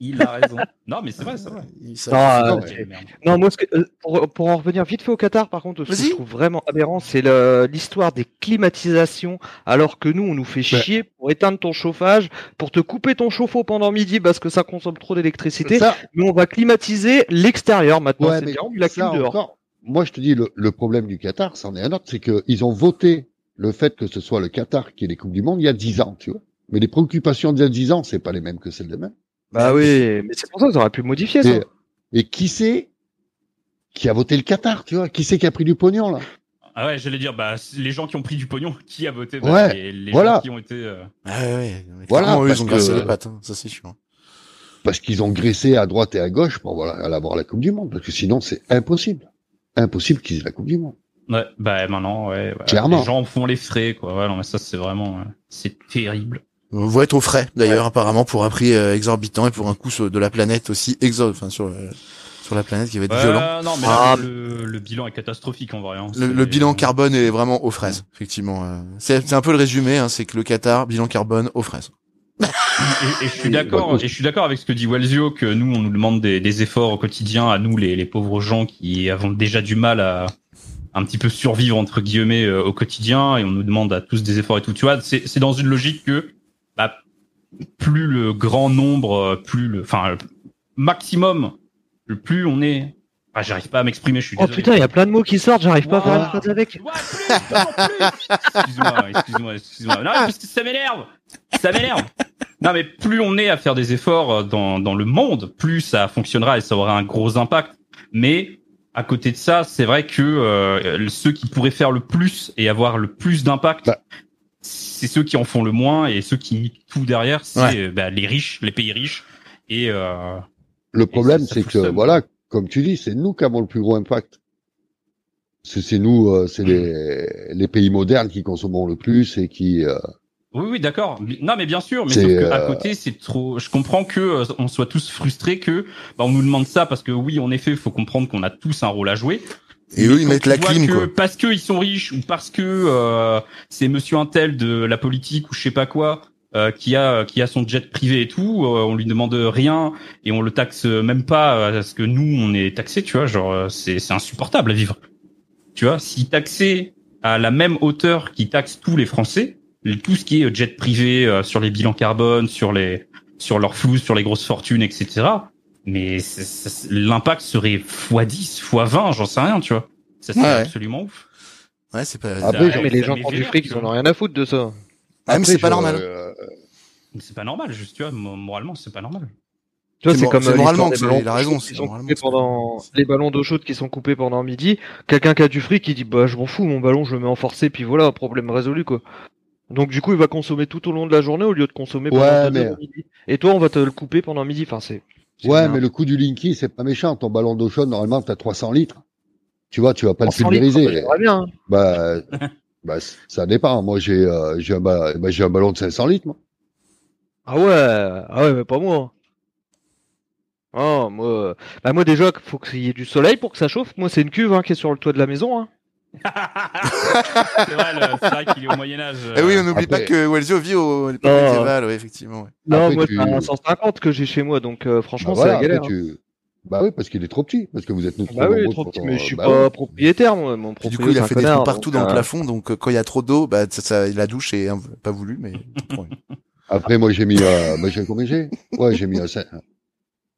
Il a raison. Non, mais c'est vrai, c'est vrai. Il- ça- non, euh, non, moi, ce que, euh, pour, pour en revenir vite fait au Qatar, par contre, ce que je trouve vraiment aberrant, c'est le- l'histoire des climatisations. Alors que nous, on nous fait chier pour éteindre ton chauffage, pour te couper ton chauffe-eau pendant midi parce que ça consomme trop d'électricité. Ça, Mais on va climatiser l'extérieur maintenant. ouais, c'est mais bien, on la ça clim dehors. encore, moi je te dis, le, le problème du Qatar, c'en est un autre, c'est qu'ils ont voté le fait que ce soit le Qatar qui ait les Coupes du Monde il y a 10 ans, tu vois. Mais les préoccupations d'il y a 10 ans, c'est pas les mêmes que celles de maintenant. Bah oui, mais c'est pour ça qu'ils auraient pu modifier ça. Et, qui c'est qui a voté le Qatar, tu vois? Qui c'est qui a pris du pognon, là? Ah ouais, j'allais dire, bah, les gens qui ont pris du pognon, qui a voté? Bah, Ouais, Les, les voilà. gens qui ont été. euh, Ah ouais, Voilà, clairement, eux, parce ils ont que- graissé les pattes, hein, ça c'est sûr. Parce qu'ils ont graissé à droite et à gauche pour voilà, aller avoir la Coupe du Monde. Parce que sinon, c'est impossible. Impossible qu'ils aient la Coupe du Monde. Ouais, bah maintenant, ouais. ouais. Clairement. Les gens font les frais, quoi. Ouais, non, mais ça, c'est vraiment. C'est terrible. On va être au frais, d'ailleurs, apparemment, pour un prix euh, exorbitant et pour un coût sur- de la planète aussi exo, enfin, sur, euh, sur la planète qui va être violent. Non, mais Ah. là, le, le bilan est catastrophique en vrai. hein. Le, bilan carbone est vraiment aux fraises, effectivement. euh. C'est c'est un peu le résumé, hein, c'est que le Qatar, bilan carbone aux fraises. Et, et je suis d'accord, ouais, et je suis d'accord avec ce que dit Walzio que nous on nous demande des, des efforts au quotidien à nous les, les pauvres gens qui avons déjà du mal à un petit peu survivre entre guillemets euh, au quotidien et on nous demande à tous des efforts et tout. Tu vois, c'est c'est dans une logique que bah, plus le grand nombre, euh, plus le, enfin maximum, le plus on est. Ah, j'arrive pas à m'exprimer, je suis Oh désolé. putain, il y a plein de mots qui sortent, j'arrive pas à faire une phrase avec. Excuse-moi, excuse-moi, excuse-moi. Non, parce que ça m'énerve. Ça m'énerve. Non, mais plus on est à faire des efforts euh, dans, dans le monde, plus ça fonctionnera et ça aura un gros impact. Mais à côté de ça, c'est vrai que euh, ceux qui pourraient faire le plus et avoir le plus d'impact, Bah. C'est ceux qui en font le moins et ceux qui niquent tout derrière, c'est Ouais. euh, bah, les riches, les pays riches. Et euh, Le problème, c'est que, voilà, comme tu dis, c'est nous qui avons le plus gros impact. C'est nous, euh, c'est les, les pays modernes qui consommons le plus et qui... euh, Oui, oui, d'accord. Non, mais bien sûr. Mais sauf que à euh, côté, c'est trop. Je comprends que euh, on soit tous frustrés que bah, on nous demande ça parce que oui, en effet, il faut comprendre qu'on a tous un rôle à jouer. Et Mais eux, ils mettent la clim, que quoi. Parce qu'ils sont riches ou parce que euh, c'est Monsieur Intel de la politique ou je sais pas quoi euh, qui a qui a son jet privé et tout, euh, on lui demande rien et on le taxe même pas euh, parce que nous on est taxé, tu vois, genre euh, c'est c'est insupportable à vivre. Tu vois, si taxé à la même hauteur qui taxe tous les Français, tout ce qui est jet privé euh, sur les bilans carbone, sur les sur leurs flous, sur les grosses fortunes, etc. Mais c'est- c'est- l'impact serait x10, x20, j'en sais rien, tu vois. Ça serait Ouais, ouais. absolument ouf. Ouais, c'est pas, Après, Ça- mais les gens qui ont du fric, ils en ont rien à foutre de ça. Ah, mais c'est après, pas normal. euh, Mais c'est pas normal, juste, tu vois, mo- moralement, c'est pas normal. Tu vois, C'est c'est comme c'est euh, moralement que c'est- ballons raison, c'est qui sont coupés que c'est- pendant les ballons d'eau chaude qui sont coupés pendant midi. Quelqu'un qui a du fric qui dit bah je m'en fous mon ballon je le mets en forcé puis voilà problème résolu quoi. Donc du coup il va consommer tout au long de la journée au lieu de consommer pendant Ouais, mais- midi. Et toi on va te le couper pendant midi. Enfin c'est. Ouais, mais le coup du Linky, c'est pas méchant. Ton ballon d'eau chaude, normalement, t'as 300 litres. Tu vois, tu vas pas le 300 litres, pulvériser. j'aimerais bien. hein. Bah, bah, ça dépend. Moi, j'ai, euh, j'ai un, ba- bah, un ballon de 500 litres, moi. Ah ouais ah ouais mais pas moi. Oh moi bah moi déjà faut qu'il y ait du soleil pour que ça chauffe. Moi c'est une cuve hein, qui est sur le toit de la maison. Hein. C'est vrai, le- c'est vrai qu'il est au Moyen-Âge. Eh oui, on n'oublie pas que Welzio vit au l'époque médiévale, ouais, effectivement. ouais. Non Après, moi tu- c'est un 150 que j'ai chez moi donc euh, franchement Bah, voilà, c'est la galère. hein. tu, Bah oui, parce qu'il est trop petit, parce que vous êtes nous trop Bah oui, nombreux trop pour petit, mais je suis bah pas ouais. propriétaire, moi. Mon Puis du coup, il a fait des trous partout donc, dans le euh, plafond, donc euh, quand il y a trop d'eau, bah ça, ça- la douche est un- pas voulu, mais Après, moi, j'ai mis, euh, moi, j'ai combien j'ai? Ouais, j'ai mis euh, cin-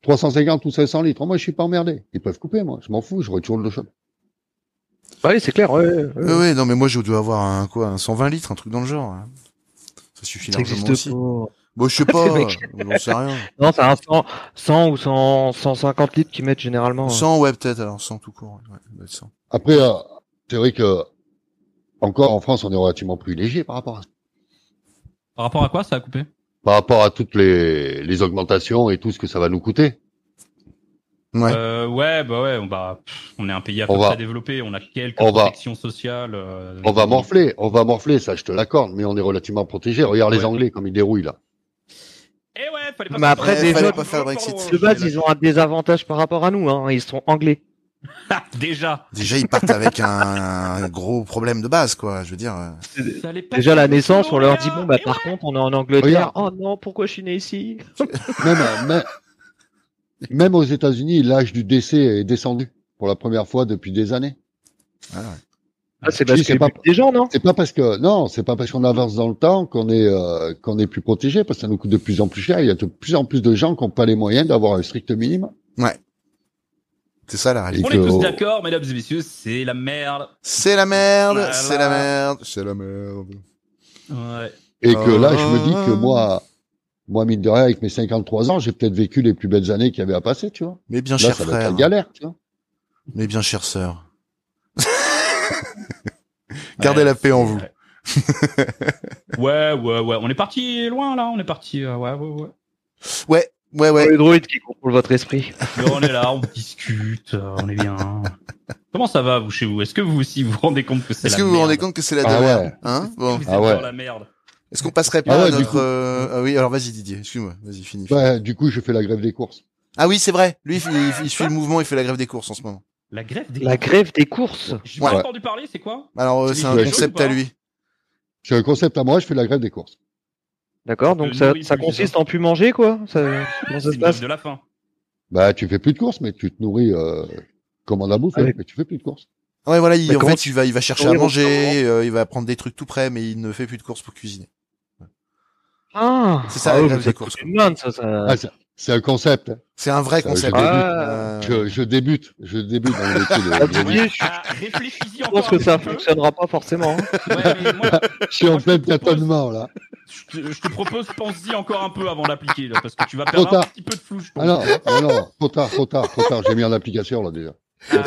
350 ou 500 litres. Moi, je suis pas emmerdé. Ils peuvent couper, moi. Je m'en fous, je retourne le chaude. Bah oui, c'est clair, ouais. ouais, ouais. Ouais, non, mais moi, je dois avoir un, quoi, un 120 litres, un truc dans le genre. hein. Ça suffit Ça largement existe aussi. Bon, je sais pas, mec. j'en sais rien. Non, c'est un 100, 100 ou 100, 150 litres qu'ils mettent généralement. 100, ouais, peut-être, alors 100 tout court. Ouais, ça doit être 100. Après, euh, c'est vrai que, encore en France, on est relativement plus léger par rapport à ça. Par rapport à quoi ça a coupé? Par rapport à toutes les, les augmentations et tout ce que ça va nous coûter. Ouais. Euh, ouais, bah ouais, on, bah, pff, on est un pays à peu On va- près développé, on a quelques on va- protections sociales. euh, On va morfler, on va morfler, ça, je te l'accorde, mais on est relativement protégé. Regarde les. Anglais comme ils dérouillent, là. Eh ouais, fallait pas Mais après, déjà, fallait pas faire le Brexit. De base, ils ont un désavantage par rapport à nous, hein. Ils sont anglais. Déjà. Déjà, ils partent avec un, un gros problème de base, quoi. Je veux dire. euh, Ça allait pas Déjà, la naissance, on leur dit, bon, bah, Eh par ouais. contre, on est en Angleterre. Regarde. Oh non, pourquoi je suis né ici? Même, euh, même, même aux États-Unis, l'âge du décès est descendu pour la première fois depuis des années. Ah, c'est Si, parce c'est que pas- des gens, non? C'est pas parce que non, c'est pas parce qu'on avance dans le temps qu'on est euh, qu'on est plus protégé, parce que ça nous coûte de plus en plus cher. Il y a de plus en plus de gens qui n'ont pas les moyens d'avoir un strict minimum. C'est ça la réalité. On est tous d'accord, mesdames et messieurs, c'est la merde. C'est la merde, Voilà. c'est la merde, c'est la merde. Ouais. Et que là, je me dis que Ah. moi, moi mine de rien, avec mes 53 ans, j'ai peut-être vécu les plus belles années qu'il y avait à passer, tu vois. Mais bien Là, cher ça va être frère. la galère, tu vois. Mais bien chère sœur. Gardez la paix en vous. Ouais, ouais, ouais. On est parti loin là, on est parti. euh, ouais, ouais, ouais. Ouais, ouais, ouais. Les droïdes qui contrôlent votre esprit. Mais on est là, on discute, euh, on est bien. Comment ça va vous chez vous? Est-ce que vous aussi vous vous rendez compte que c'est Est-ce la que vous vous rendez compte que c'est la Ah merde ouais. Hein? Bon. Vous êtes Ah ouais. dans la merde? Est-ce qu'on passerait pas Ah ouais, à du notre... coup. euh, Ah oui, alors vas-y Didier, excuse-moi, vas-y, finis. Ouais, du coup, je fais la grève des courses. Ah oui, c'est vrai. Lui, il, il- il suit le mouvement, il fait la grève des courses en ce moment. La grève des La grève des courses. J'ai Ouais. pas entendu parler, c'est quoi? Alors, euh, c'est un concept à pas? lui. J'ai un concept à moi, je fais la grève des courses. D'accord, donc ça, ça consiste en plus manger, quoi? Ça, comment ça C'est se passe? de la faim. Bah, tu fais plus de courses, mais tu te nourris euh, comme on a bouffé, mais tu fais plus de courses. Ouais, voilà, il, en fait, tu- il va, il va chercher à manger, euh, il va prendre des trucs tout près, mais il ne fait plus de courses pour cuisiner. Ah! C'est ça, ah, des courses, ça, ça. Ah, c'est- c'est un concept. C'est un vrai Ça, concept. je débute. Euh, Je, je débute, je débute dans le métier de. Ah, je Ah, réfléchis-y je pense que ça peu. fonctionnera pas forcément. hein. Ouais, mais moi, Je suis en Moi, plein te propose- tâtonnement, là. je te, je te propose, pense-y encore un peu avant d'appliquer, là, parce que tu vas perdre un tard. petit peu de flou, je pense. Ah non, ah non, trop tard, trop tard, trop tard. J'ai mis en application, là, déjà. Ah,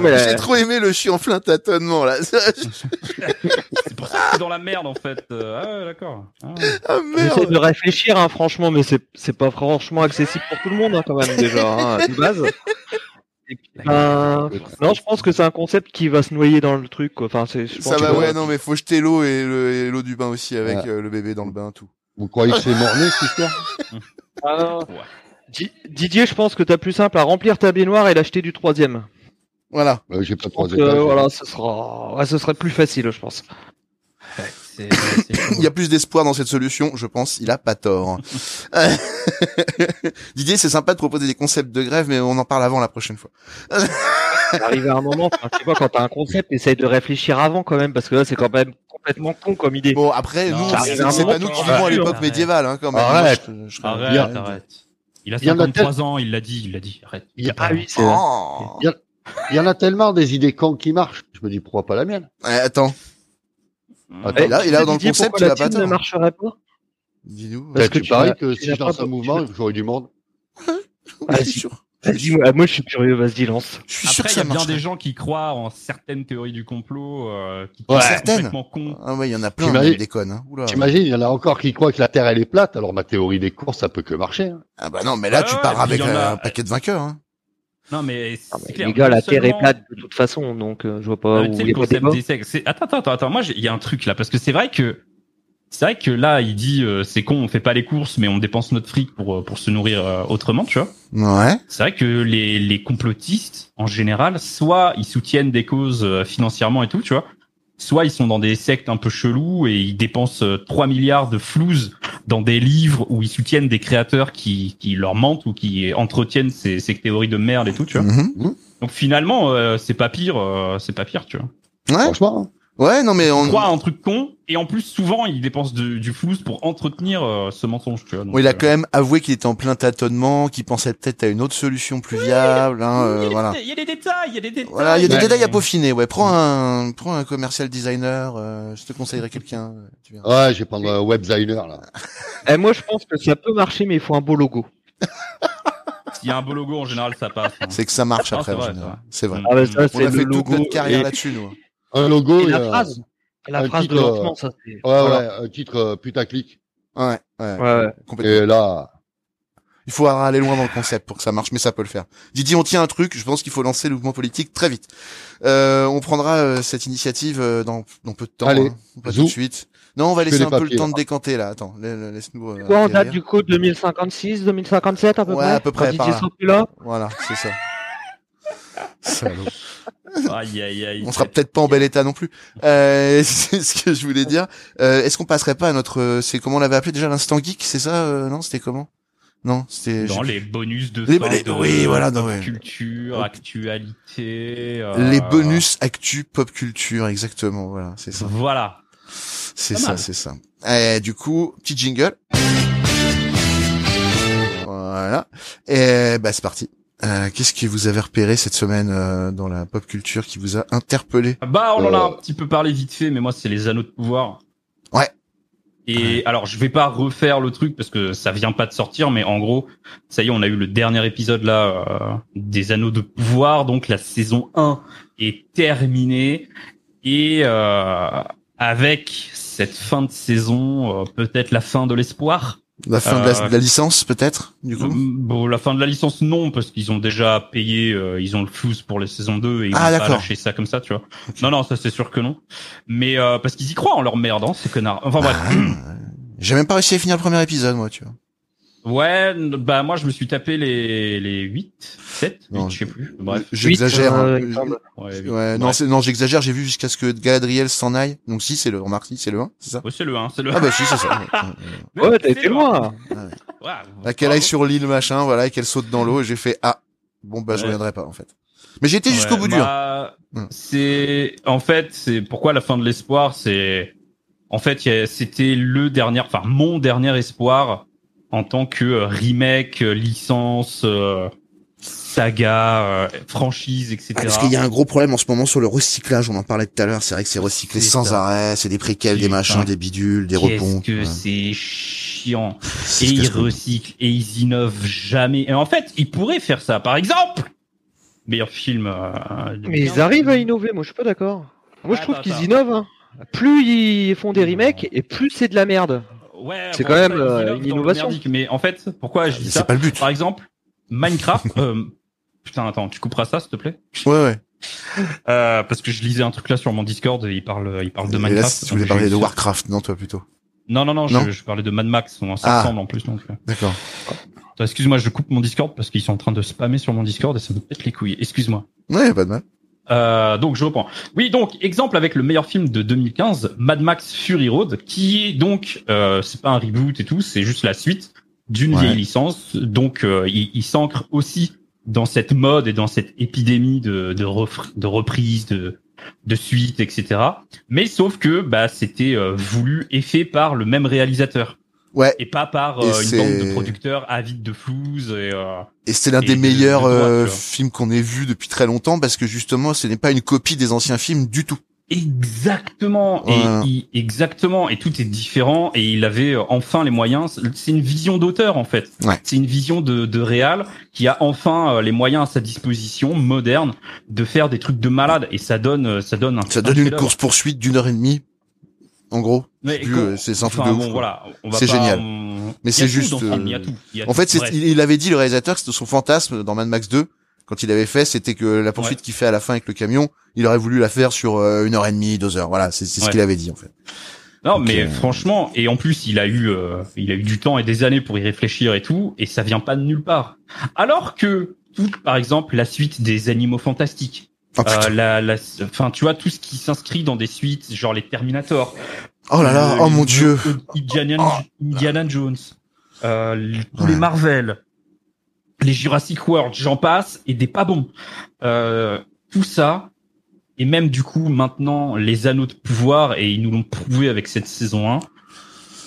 ouais, ouais. J'ai trop aimé le chien en plein tâtonnement, là. C'est pour ça que t'es dans la merde, en fait. Euh, Ah ouais, d'accord. Ah, ouais. ah J'essaie de réfléchir, hein, franchement, mais c'est, c'est pas franchement accessible pour tout le monde, hein, quand même, déjà, hein, de base. Et puis, ben, non, je pense que c'est un concept qui va se noyer dans le truc, quoi. Enfin, c'est, je pense Ça va, ouais, non, mais faut jeter l'eau et le- et l'eau du bain aussi avec Ouais. euh, le bébé dans le bain, tout. Vous croyez que c'est morné, cette histoire? Ah, Didier, je pense que t'as plus simple à remplir ta baignoire et l'acheter du troisième. Voilà. euh, J'ai pas trois que, étages. voilà, ce sera, ouais, ce serait plus facile, je pense. C'est- c'est chaud. Il y a plus d'espoir dans cette solution, je pense. Il a pas tort. Didier, c'est sympa de proposer des concepts de grève, mais on en parle avant la prochaine fois. Arrivé à un moment, sais pas, quand t'as un concept, essaye de réfléchir avant, quand même, parce que là, c'est quand même complètement con comme idée. Bon, après, Non, nous, c'est pas nous qui tu vivons à l'époque Arrête. médiévale, hein, quand même. Arrête. Je- je Arrête, arrête. Il a Il y en a 53 ans, il l'a dit, il l'a dit. Arrête. Il y a- Ah oui, c'est Oh. Il y en a tellement des idées cons qui marchent. Je me dis, pourquoi pas la mienne Eh, attends, Attends, Et là- et là, dans le concept, pourquoi il la pas tienne ne marcherait pas dis-nous. Parce que tu tu paries n'as- que tu si je lance un mouvement, j'aurais du monde. Oui, Vas-y. sûr. Vas-y, moi, je suis curieux, vas-y, lance. Je suis sûr Après, que il y a ça bien des gens qui croient en certaines théories du complot, euh, qui Ouais. sont Certaines. cons. Ah ouais, il y en a plein qui déconnent. Hein. T'imagines, il y en a encore qui croient que la Terre elle est plate, alors ma théorie des courses, ça peut que marcher. hein. Ah bah non, mais là, tu ouais, pars avec a- un paquet de vainqueurs. Hein. Non, mais Ah, c'est mais clair. les gars, la Terre est plate de toute façon, donc euh, je vois pas Non, où il c'est- Attends, attends, attends, attends. Moi, j'ai- il y a un truc là, parce que c'est vrai que c'est vrai que là, il dit euh, c'est con, on fait pas les courses, mais on dépense notre fric pour euh, pour se nourrir euh, autrement, tu vois. Ouais. C'est vrai que les les complotistes, en général, soit ils soutiennent des causes euh, financièrement et tout, tu vois. Soit ils sont dans des sectes un peu chelous et ils dépensent euh, 3 milliards de flouze dans des livres où ils soutiennent des créateurs qui, qui leur mentent ou qui entretiennent ces, ces théories de merde et tout, tu vois. Mhm. Donc finalement, euh, c'est pas pire, euh, c'est pas pire, tu vois. Ouais, Franchement, hein. Ouais, non mais On on, croit à un truc con et en plus souvent il dépense de- du flou pour entretenir euh, ce mensonge, tu vois. Donc, Bon, il a euh, quand même avoué qu'il était en plein tâtonnement, qu'il pensait peut-être à une autre solution plus viable. Hein, il y a euh, des voilà. détails, Il y a des détails, il y a des détails. Voilà, il y a des Ouais. détails à peaufiner. Ouais, prends un, prends un commercial designer. euh, je te conseillerais quelqu'un. euh, ouais, je vais prendre un web designer, là. Et moi, je pense que ça peut marcher, mais il faut un beau logo. S'il y a un beau logo en général, ça passe. hein. C'est que ça marche Ah, après. c'est en vrai, général. C'est vrai. Ah bah ça, On c'est a le fait toute logo notre carrière et, là-dessus, nous. Un logo, et la euh, phrase. La un phrase titre, de lancement, ça c'est. Ouais, voilà. ouais, un titre euh, putaclic. Ouais, ouais, Ouais, ouais. complètement. Et là, Il faut aller loin dans le concept pour que ça marche, mais ça peut le faire. Didi, on tient un truc. Je pense qu'il faut lancer le mouvement politique très vite. Euh, on prendra euh, cette initiative euh, dans, dans peu de temps. Allez, hein, pas tout de suite. Non, on va laisser un peu le temps de décanter là. Attends, la- la- laisse-nous. euh, Quoi, on date du coup 2056, 2057 à peu Ouais, près? à peu près, par là Voilà, c'est ça. Salaud. Aïe, aïe, aïe. On sera peut-être pas en bel état non plus. Euh, c'est ce que je voulais dire. Euh, Est-ce qu'on passerait pas à notre, euh, c'est comment on l'avait appelé déjà l'instant geek, c'est ça euh, Non, c'était comment? Non, c'était Dans les bonus de Les- fin les- de oui, voilà, ouais. culture, actualité. euh, les bonus actu pop culture, exactement. Voilà, c'est ça. Voilà. C'est ça, c'est ça. Et du coup, petit jingle. Voilà. Et bah c'est parti. Euh, Qu'est-ce que vous avez repéré cette semaine euh, dans la pop culture qui vous a interpellé Bah, on en a Euh. un petit peu parlé vite fait, mais moi, c'est les anneaux de pouvoir. Ouais. Et alors, je vais pas refaire le truc parce que ça vient pas de sortir, mais en gros, ça y est, on a eu le dernier épisode là euh, des anneaux de pouvoir, donc la saison 1 est terminée et euh, avec cette fin de saison, euh, peut-être la fin de l'espoir. La fin de, la, Euh, de la licence, peut-être, du coup? Bon, la fin de la licence, non, parce qu'ils ont déjà payé, euh, ils ont le flou pour les saisons 2 et ils Ah, vont pas lâcher ça comme ça, tu vois. Non, non, ça c'est sûr que non. Mais euh, parce qu'ils y croient en leur merde, hein, ces connards. Enfin bref. Ah, J'ai même pas réussi à finir le premier épisode, moi, tu vois. Ouais, bah moi je me suis tapé les les 8, 7, Non, je sais plus. Bref. J'exagère. Euh, hein. semble. Ouais. Ouais, non, Ouais. c'est- non, j'exagère. J'ai vu jusqu'à ce que Galadriel s'en aille. Donc si, c'est le, remarque, si, c'est le 1, c'est ça? Ouais, c'est le 1, c'est le Ah bah si, c'est ça. Ouais, ouais. Ouais, t'as C'est été loin. Ouais, Là, qu'elle aille sur l'île, machin, voilà, et qu'elle saute dans l'eau, et j'ai fait, ah, bon, bah, je Ouais. reviendrai pas, en fait. Mais j'ai été jusqu'au Ouais, bout dur. bah, Hmm. C'est en fait c'est pourquoi la fin de l'espoir c'est en fait c'était le dernier enfin mon dernier espoir en tant que euh, remake euh, licence euh, saga franchise etc. Ah, parce qu'il y a un gros problème en ce moment sur le recyclage, on en parlait tout à l'heure, c'est vrai que c'est recyclé C'est sans ça. arrêt, c'est des préquels, des machins, des bidules, des rebonds. que ouais. c'est chiant C'est et ils trouve. recyclent et ils innovent jamais et en fait ils pourraient faire ça par exemple meilleur film euh, de Mais ils 15. arrivent à innover, moi je suis pas d'accord. Moi je trouve Attends, qu'ils attends. innovent. hein. Plus ils font des remakes et plus c'est de la merde. Ouais, C'est bon, quand même, ils euh, une innovation. merdique, Mais en fait, pourquoi je dis C'est ça pas le but. Par exemple, Minecraft. euh, putain, attends, tu couperas ça, s'il te plaît? Ouais, ouais. euh, Parce que je lisais un truc là sur mon Discord et il parle, il parle de Minecraft. là, tu voulais parler de Warcraft, non, toi, plutôt? Non, non, non, Non? je, je parlais de Mad Max. On ça Ah. ressemble en plus. Donc, euh. D'accord. Excuse-moi, je coupe mon Discord parce qu'ils sont en train de spammer sur mon Discord et ça me pète les couilles. Excuse-moi. Ouais, pas de mal. Euh, donc je reprends. Oui, donc exemple avec le meilleur film de 2015, Mad Max Fury Road, qui est donc euh, c'est pas un reboot et tout, c'est juste la suite d'une Ouais. vieille licence. Donc euh, il, il s'ancre aussi dans cette mode et dans cette épidémie de de, de reprises, de de suites, etc. Mais sauf que bah c'était euh, voulu et fait par le même réalisateur Ouais. et pas par euh, une bande de producteurs avides de flouze et euh, Et c'est l'un des de- meilleurs de euh, films qu'on ait vu depuis très longtemps parce que justement, ce n'est pas une copie des anciens films du tout. Exactement Voilà. et exactement et tout est différent et il avait euh, enfin les moyens c'est une vision d'auteur en fait Ouais. c'est une vision de de réal qui a enfin euh, les moyens à sa disposition moderne de faire des trucs de malade et ça donne ça donne un Ça donne une course poursuite d'une heure et demie, en gros. Euh, c'est un truc enfin, de bon, ouf, quoi. voilà on va C'est génial. on- Mais c'est juste, dans film, euh, tout, il y a En fait, il, il avait dit le réalisateur que c'était son fantasme dans Mad Max 2 quand il avait fait, c'était que la poursuite Ouais. qu'il fait à la fin avec le camion, il aurait voulu la faire sur euh, une heure et demie, deux heures. Voilà, c'est, ce qu'il avait dit en fait. Non, Donc, mais euh, franchement, et en plus, il a eu, euh, il a eu du temps et des années pour y réfléchir et tout, et ça vient pas de nulle part. Alors que tout, par exemple, la suite des Animaux Fantastiques, Oh, euh, la, la, enfin, tu vois, tout ce qui s'inscrit dans des suites, genre les Terminator, Oh là là, le- oh mon dieu. Indiana, Oh. Indiana Jones, euh, l- tous Ouais. les Marvel, les Jurassic World, j'en passe, et des pas bons. Euh, tout ça, et même du coup maintenant les anneaux de pouvoir, et ils nous l'ont prouvé avec cette saison 1,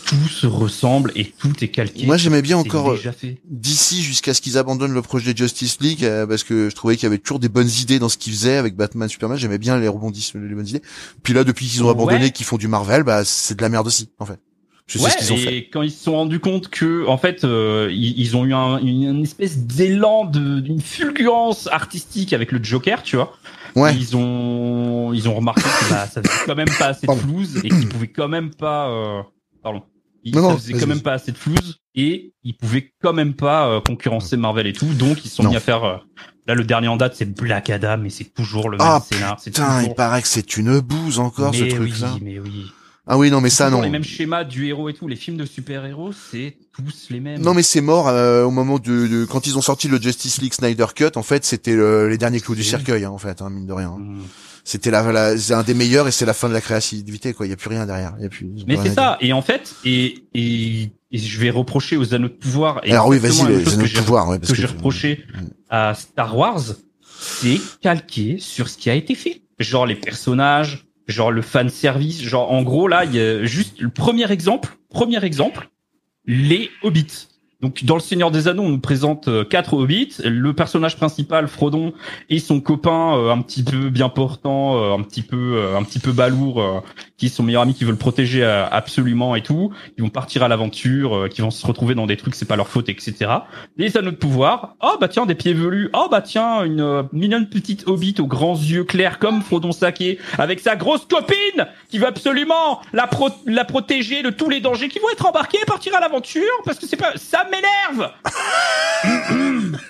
tout se ressemble et tout est calqué. Moi, j'aimais bien encore, euh, d'ici jusqu'à ce qu'ils abandonnent le projet Justice League euh, parce que je trouvais qu'il y avait toujours des bonnes idées dans ce qu'ils faisaient avec Batman Superman. J'aimais bien les rebondissements les bonnes idées. Puis là depuis qu'ils ont abandonné Ouais. qu'ils font du Marvel bah c'est de la merde aussi en fait. Je sais Ouais, ce qu'ils ont et fait. quand ils se sont rendus compte que, en fait, euh, ils, ils ont eu un, une, une espèce d'élan, d'une fulgurance artistique avec le Joker, tu vois. ouais. Ils ont, ils ont remarqué que bah, ça faisait quand même pas assez de flouze et qu'ils pouvaient quand même pas, euh, pardon, ils, Non, vas-y, quand même pas assez de flouze et ils pouvaient quand même pas euh, concurrencer Marvel et tout. Donc ils se sont Non. mis à faire. euh, là, le dernier en date, c'est Black Adam et c'est toujours le même scénar. C'est putain il paraît que c'est une bouse encore ce mais truc oui, là mais oui. ah oui non mais ça non Les mêmes schémas du héros et tout. Les films de super-héros, c'est tous les mêmes. non mais c'est mort euh, au moment de, de- quand ils ont sorti le Justice League Snyder Cut en fait c'était le- les derniers clous du cercueil hein, en fait hein, mine de rien Mm. C'était la, la c'est un des meilleurs et c'est la fin de la créativité quoi il y a plus rien derrière il y a plus ils ont Mais c'est ça. Et en fait, et, et, et je vais reprocher aux anneaux de pouvoir. Et alors oui vas-y les anneaux que de j'ai- pouvoir ouais parce que que j'ai reproché à Star Wars, c'est calqué sur ce qui a été fait. Genre les personnages, genre le fan service, genre en gros là, il y a juste le premier exemple, premier exemple, les hobbits. Donc dans le Seigneur des Anneaux, on nous présente euh, quatre hobbits, le personnage principal Frodon et son copain euh, un petit peu bien portant, euh, un petit peu euh, un petit peu balourd euh, qui est son meilleur ami qui veut le protéger euh, absolument et tout. Ils vont partir à l'aventure, qui vont se retrouver dans des trucs c'est pas leur faute etc. Les anneaux de pouvoir. Oh bah tiens des pieds velus. Oh bah tiens une mignonne petite hobbit aux grands yeux clairs comme Frodon Saké avec sa grosse copine qui va absolument la pro- la protéger de tous les dangers qui vont être embarqués partir à l'aventure parce que c'est pas ça m'énerve.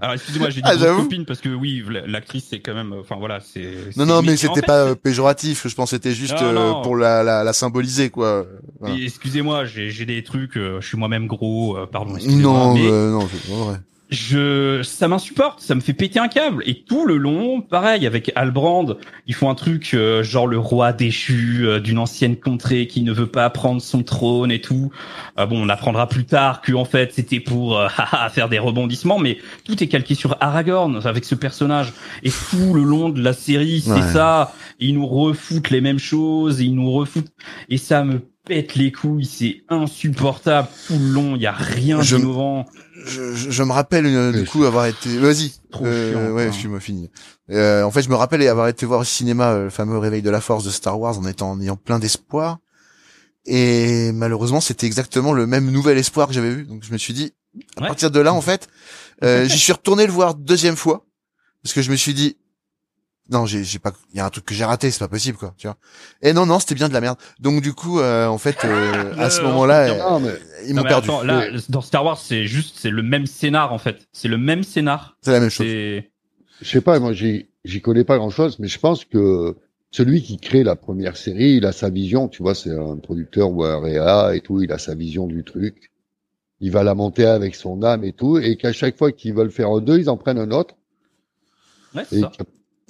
Alors excusez-moi, j'ai dit Ah, copine parce que oui, l'actrice c'est quand même euh, enfin voilà, c'est Non, non, mais en c'était fait, pas euh, péjoratif. Je pense que c'était juste Non, euh, pour la, la, la symboliser, quoi. Voilà. Excusez-moi, j'ai des trucs, euh, je suis moi-même gros, euh, pardon. excusez-moi, Non, mais euh, non, c'est pas vrai. Je, ça m'insupporte, ça me fait péter un câble. Et tout le long, pareil, avec Albrand, ils font un truc euh, genre le roi déchu euh, d'une ancienne contrée qui ne veut pas prendre son trône et tout. Euh, bon, on apprendra plus tard que en fait c'était pour euh, haha, faire des rebondissements, mais tout est calqué sur Aragorn avec ce personnage. Et tout le long de la série, c'est Ouais. ça. Ils nous refoutent les mêmes choses, ils nous refoutent, et ça me pète les couilles, c'est insupportable tout le long, il y a rien Je- d'innovant. Je, je, je me rappelle euh, du coup avoir été. Vas-y. Trop Euh, chiant, ouais, excuse-moi, fini. Euh, en fait, je me rappelle avoir été voir au cinéma euh, le fameux Réveil de la Force de Star Wars en étant en ayant plein d'espoir. Et malheureusement, c'était exactement le même nouvel espoir que j'avais vu. Donc je me suis dit, à Ouais. partir de là, en fait, euh, j'y suis retourné le voir deuxième fois parce que je me suis dit, non, j'ai, j'ai pas, il y a un truc que j'ai raté, c'est pas possible, quoi, tu vois. Et non, non, c'était bien de la merde. Donc du coup, euh, en fait, euh, à ce moment-là, euh, ils m'ont mais perdu. attends, là, dans Star Wars, c'est juste, c'est le même scénar en fait. C'est le même scénar. C'est la même chose. Je sais pas, moi j'y j'y connais pas grand chose, mais je pense que celui qui crée la première série, il a sa vision, tu vois, c'est un producteur ou un réa et tout, il a sa vision du truc. Il va la monter avec son âme et tout, et qu'à chaque fois qu'ils veulent faire un deux, ils en prennent un autre, ouais, c'est et ça.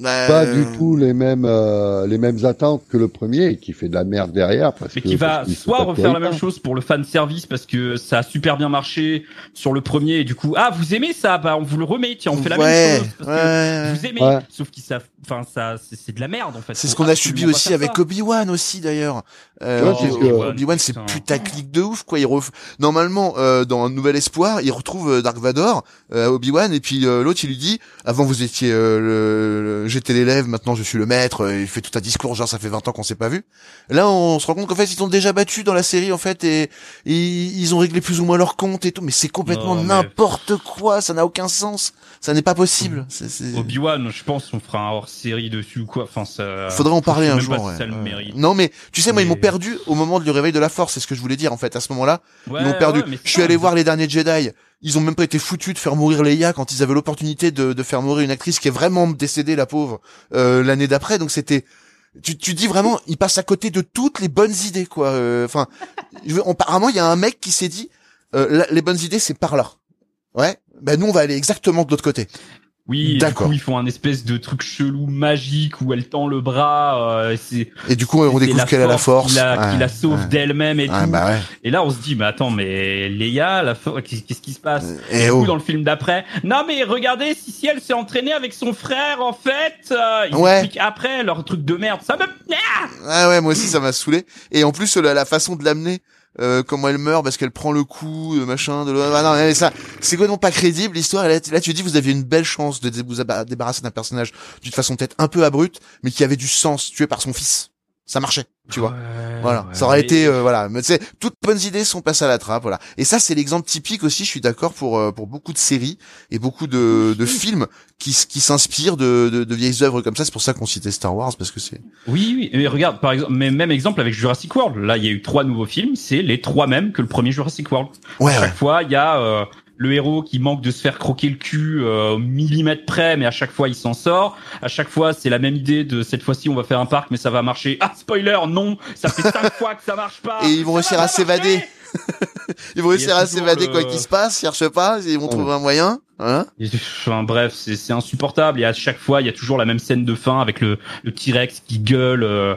A pas du tout les mêmes euh, les mêmes attentes que le premier, et qui fait de la merde derrière. Parce Mais que, qui va soit refaire la même chose pour le fan service parce que ça a super bien marché sur le premier et du coup ah vous aimez ça? Bah on vous le remet tiens on fait la ouais, même chose parce ouais, que ouais. vous aimez Ouais. sauf qu'ils savent enfin ça c'est c'est de la merde en fait C'est ce qu'on a subi aussi avec ça. Obi-Wan aussi d'ailleurs. Euh, que- Obi-Wan c'est putain. putaclic de ouf quoi. Il ref... Normalement euh, dans un Nouvel Espoir, il retrouve euh, Dark Vador, euh, Obi-Wan et puis euh, l'autre il lui dit avant vous étiez euh, le, le- j'étais l'élève, maintenant je suis le maître. Euh, Il fait tout un discours genre ça fait 20 ans qu'on s'est pas vu. Là on se rend compte qu'en fait ils ont déjà battu dans la série en fait et, et ils ont réglé plus ou moins leur compte et tout. Mais c'est complètement mais- n'importe quoi. Ça n'a aucun sens. Ça n'est pas possible. C'est- c'est- Obi-Wan je pense on fera un hors série dessus ou quoi enfin ça Faudrait en parler un jour. si ouais. ça le Ouais. mérite Non mais tu sais moi ils m'ont perdu au moment du réveil de la force, c'est ce que je voulais dire en fait. À ce moment-là, Ouais, ils m'ont perdu. ouais, je suis allé voir les derniers Jedi. Ils ont même pas été foutus de faire mourir Leia quand ils avaient l'opportunité de, de faire mourir une actrice qui est vraiment décédée, la pauvre, euh, l'année d'après. Donc c'était, tu, tu dis vraiment, ils passent à côté de toutes les bonnes idées quoi. Euh, Enfin, apparemment il y a un mec qui s'est dit, euh, la- les bonnes idées c'est par là. Ouais. Ben nous on va aller exactement de l'autre côté. Oui, D'accord. coup, ils font un espèce de truc chelou magique où elle tend le bras. euh, c'est Et du coup, on découvre qu'elle a la force. Qui la, qui la sauve ouais. d'elle-même et Ouais, tout. bah ouais. Et là, on se dit, mais attends, mais Léa, la fo- qu'est- qu'est-ce qui se passe? Et Du coup, oh. dans le film d'après, non mais regardez, si si elle s'est entraînée avec son frère en fait. Euh, ils expliquent après leur truc de merde. Ça me Ah Ah ouais, moi aussi ça m'a saoulé. Et en plus la, la façon de l'amener, euh, comment elle meurt parce qu'elle prend le coup, euh, machin. De ah non, mais ça, c'est complètement pas crédible l'histoire. Là, tu dis vous aviez une belle chance de vous débarrasser d'un personnage d'une façon peut-être un peu abrupte, mais qui avait du sens, tué par son fils. Ça marchait, tu vois. Voilà, ça aurait été euh, voilà, mais sais, toutes bonnes idées sont passées à la trappe, voilà. Et ça c'est l'exemple typique aussi, je suis d'accord pour euh, pour beaucoup de séries et beaucoup de, de films qui qui s'inspirent de, de de vieilles œuvres comme ça, c'est pour ça qu'on citait Star Wars parce que c'est Oui, oui. Mais regarde, par exemple, mais même exemple avec Jurassic World. Là, il y a eu trois nouveaux films. C'est les trois mêmes que le premier Jurassic World. Ouais, à ouais. chaque fois, il y a euh, le héros qui manque de se faire croquer le cul euh, au millimètre près, mais à chaque fois il s'en sort. À chaque fois, c'est la même idée de cette fois-ci on va faire un parc, mais ça va marcher. Ah spoiler, non, ça fait cinq fois que ça marche pas. Et ils vont réussir à s'évader. Ils vont réussir à s'évader le- quoi qu'il se passe, ils cherchent pas, ils vont trouver un moyen. Hein Enfin bref, c'est c'est insupportable. Et à chaque fois, il y a toujours la même scène de fin avec le, le T-Rex qui gueule. euh,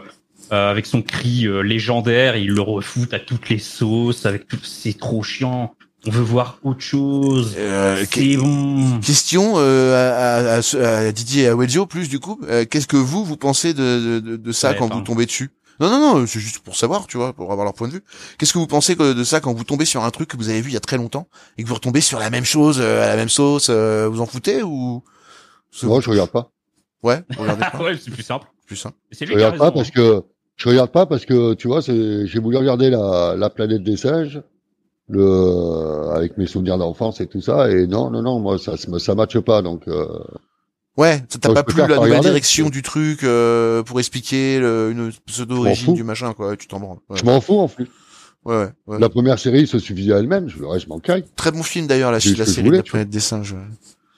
euh, avec son cri euh, légendaire, et il le refoute à toutes les sauces, avec tout, c'est trop chiant. On veut voir autre chose. Euh, c'est bon. Question euh, à, à- à Didier et à Weldio plus du coup, euh, qu'est-ce que vous vous pensez de, de, de- de ça Ouais, quand pardon. vous tombez dessus? Non non non, c'est juste pour savoir, tu vois, pour avoir leur point de vue. Qu'est-ce que vous pensez de ça quand vous tombez sur un truc que vous avez vu il y a très longtemps et que vous retombez sur la même chose, euh, à la même sauce, euh, vous en foutez ou Non, je regarde pas. Ouais, pas. ouais, c'est plus simple. Plus simple. C'est Je lui qui a regarde pas parce que je regarde pas parce que tu vois, c'est j'ai voulu regarder la, la planète des singes, le avec mes souvenirs d'enfance et tout ça, et non, non, non, moi ça ça, ça matche pas, donc euh, Ouais, ça t'a pas plu la pas nouvelle regarder, direction du truc euh, pour expliquer le, une pseudo origine du machin quoi, tu t'en branles. Ouais. je m'en fous en plus. Ouais, ouais, ouais. La première série se suffisait à elle-même, je le reste, je m'en caille. Très bon film d'ailleurs la, la série de voulais, la planète des singes. ouais.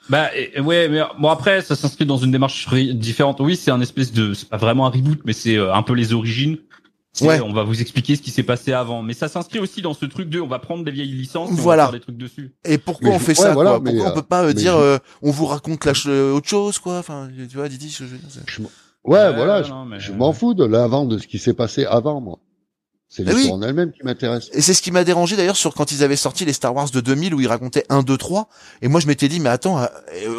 Bah et- ouais, mais bon après ça s'inscrit dans une démarche différente. Oui, c'est un espèce de, c'est pas vraiment un reboot, mais c'est euh, un peu les origines. Ouais. On va vous expliquer ce qui s'est passé avant, mais ça s'inscrit aussi dans ce truc de, on va prendre des vieilles licences, et Voilà. on va faire des trucs dessus. Et pourquoi Mais on je- fait ouais, ça voilà, quoi mais, Pourquoi on euh, peut pas euh, dire je- euh, on vous raconte la ch- euh, autre chose quoi Enfin, tu vois Didi, je Je m'en- ouais, Ouais, voilà, je, non, mais- je m'en fous de l'avant de ce qui s'est passé avant, moi. C'est Eh oui. l'histoire en elle-même qui m'intéresse. Et c'est ce qui m'a dérangé d'ailleurs sur quand ils avaient sorti les Star Wars de 2000 où ils racontaient 1, 2, 3. Et moi je m'étais dit mais attends,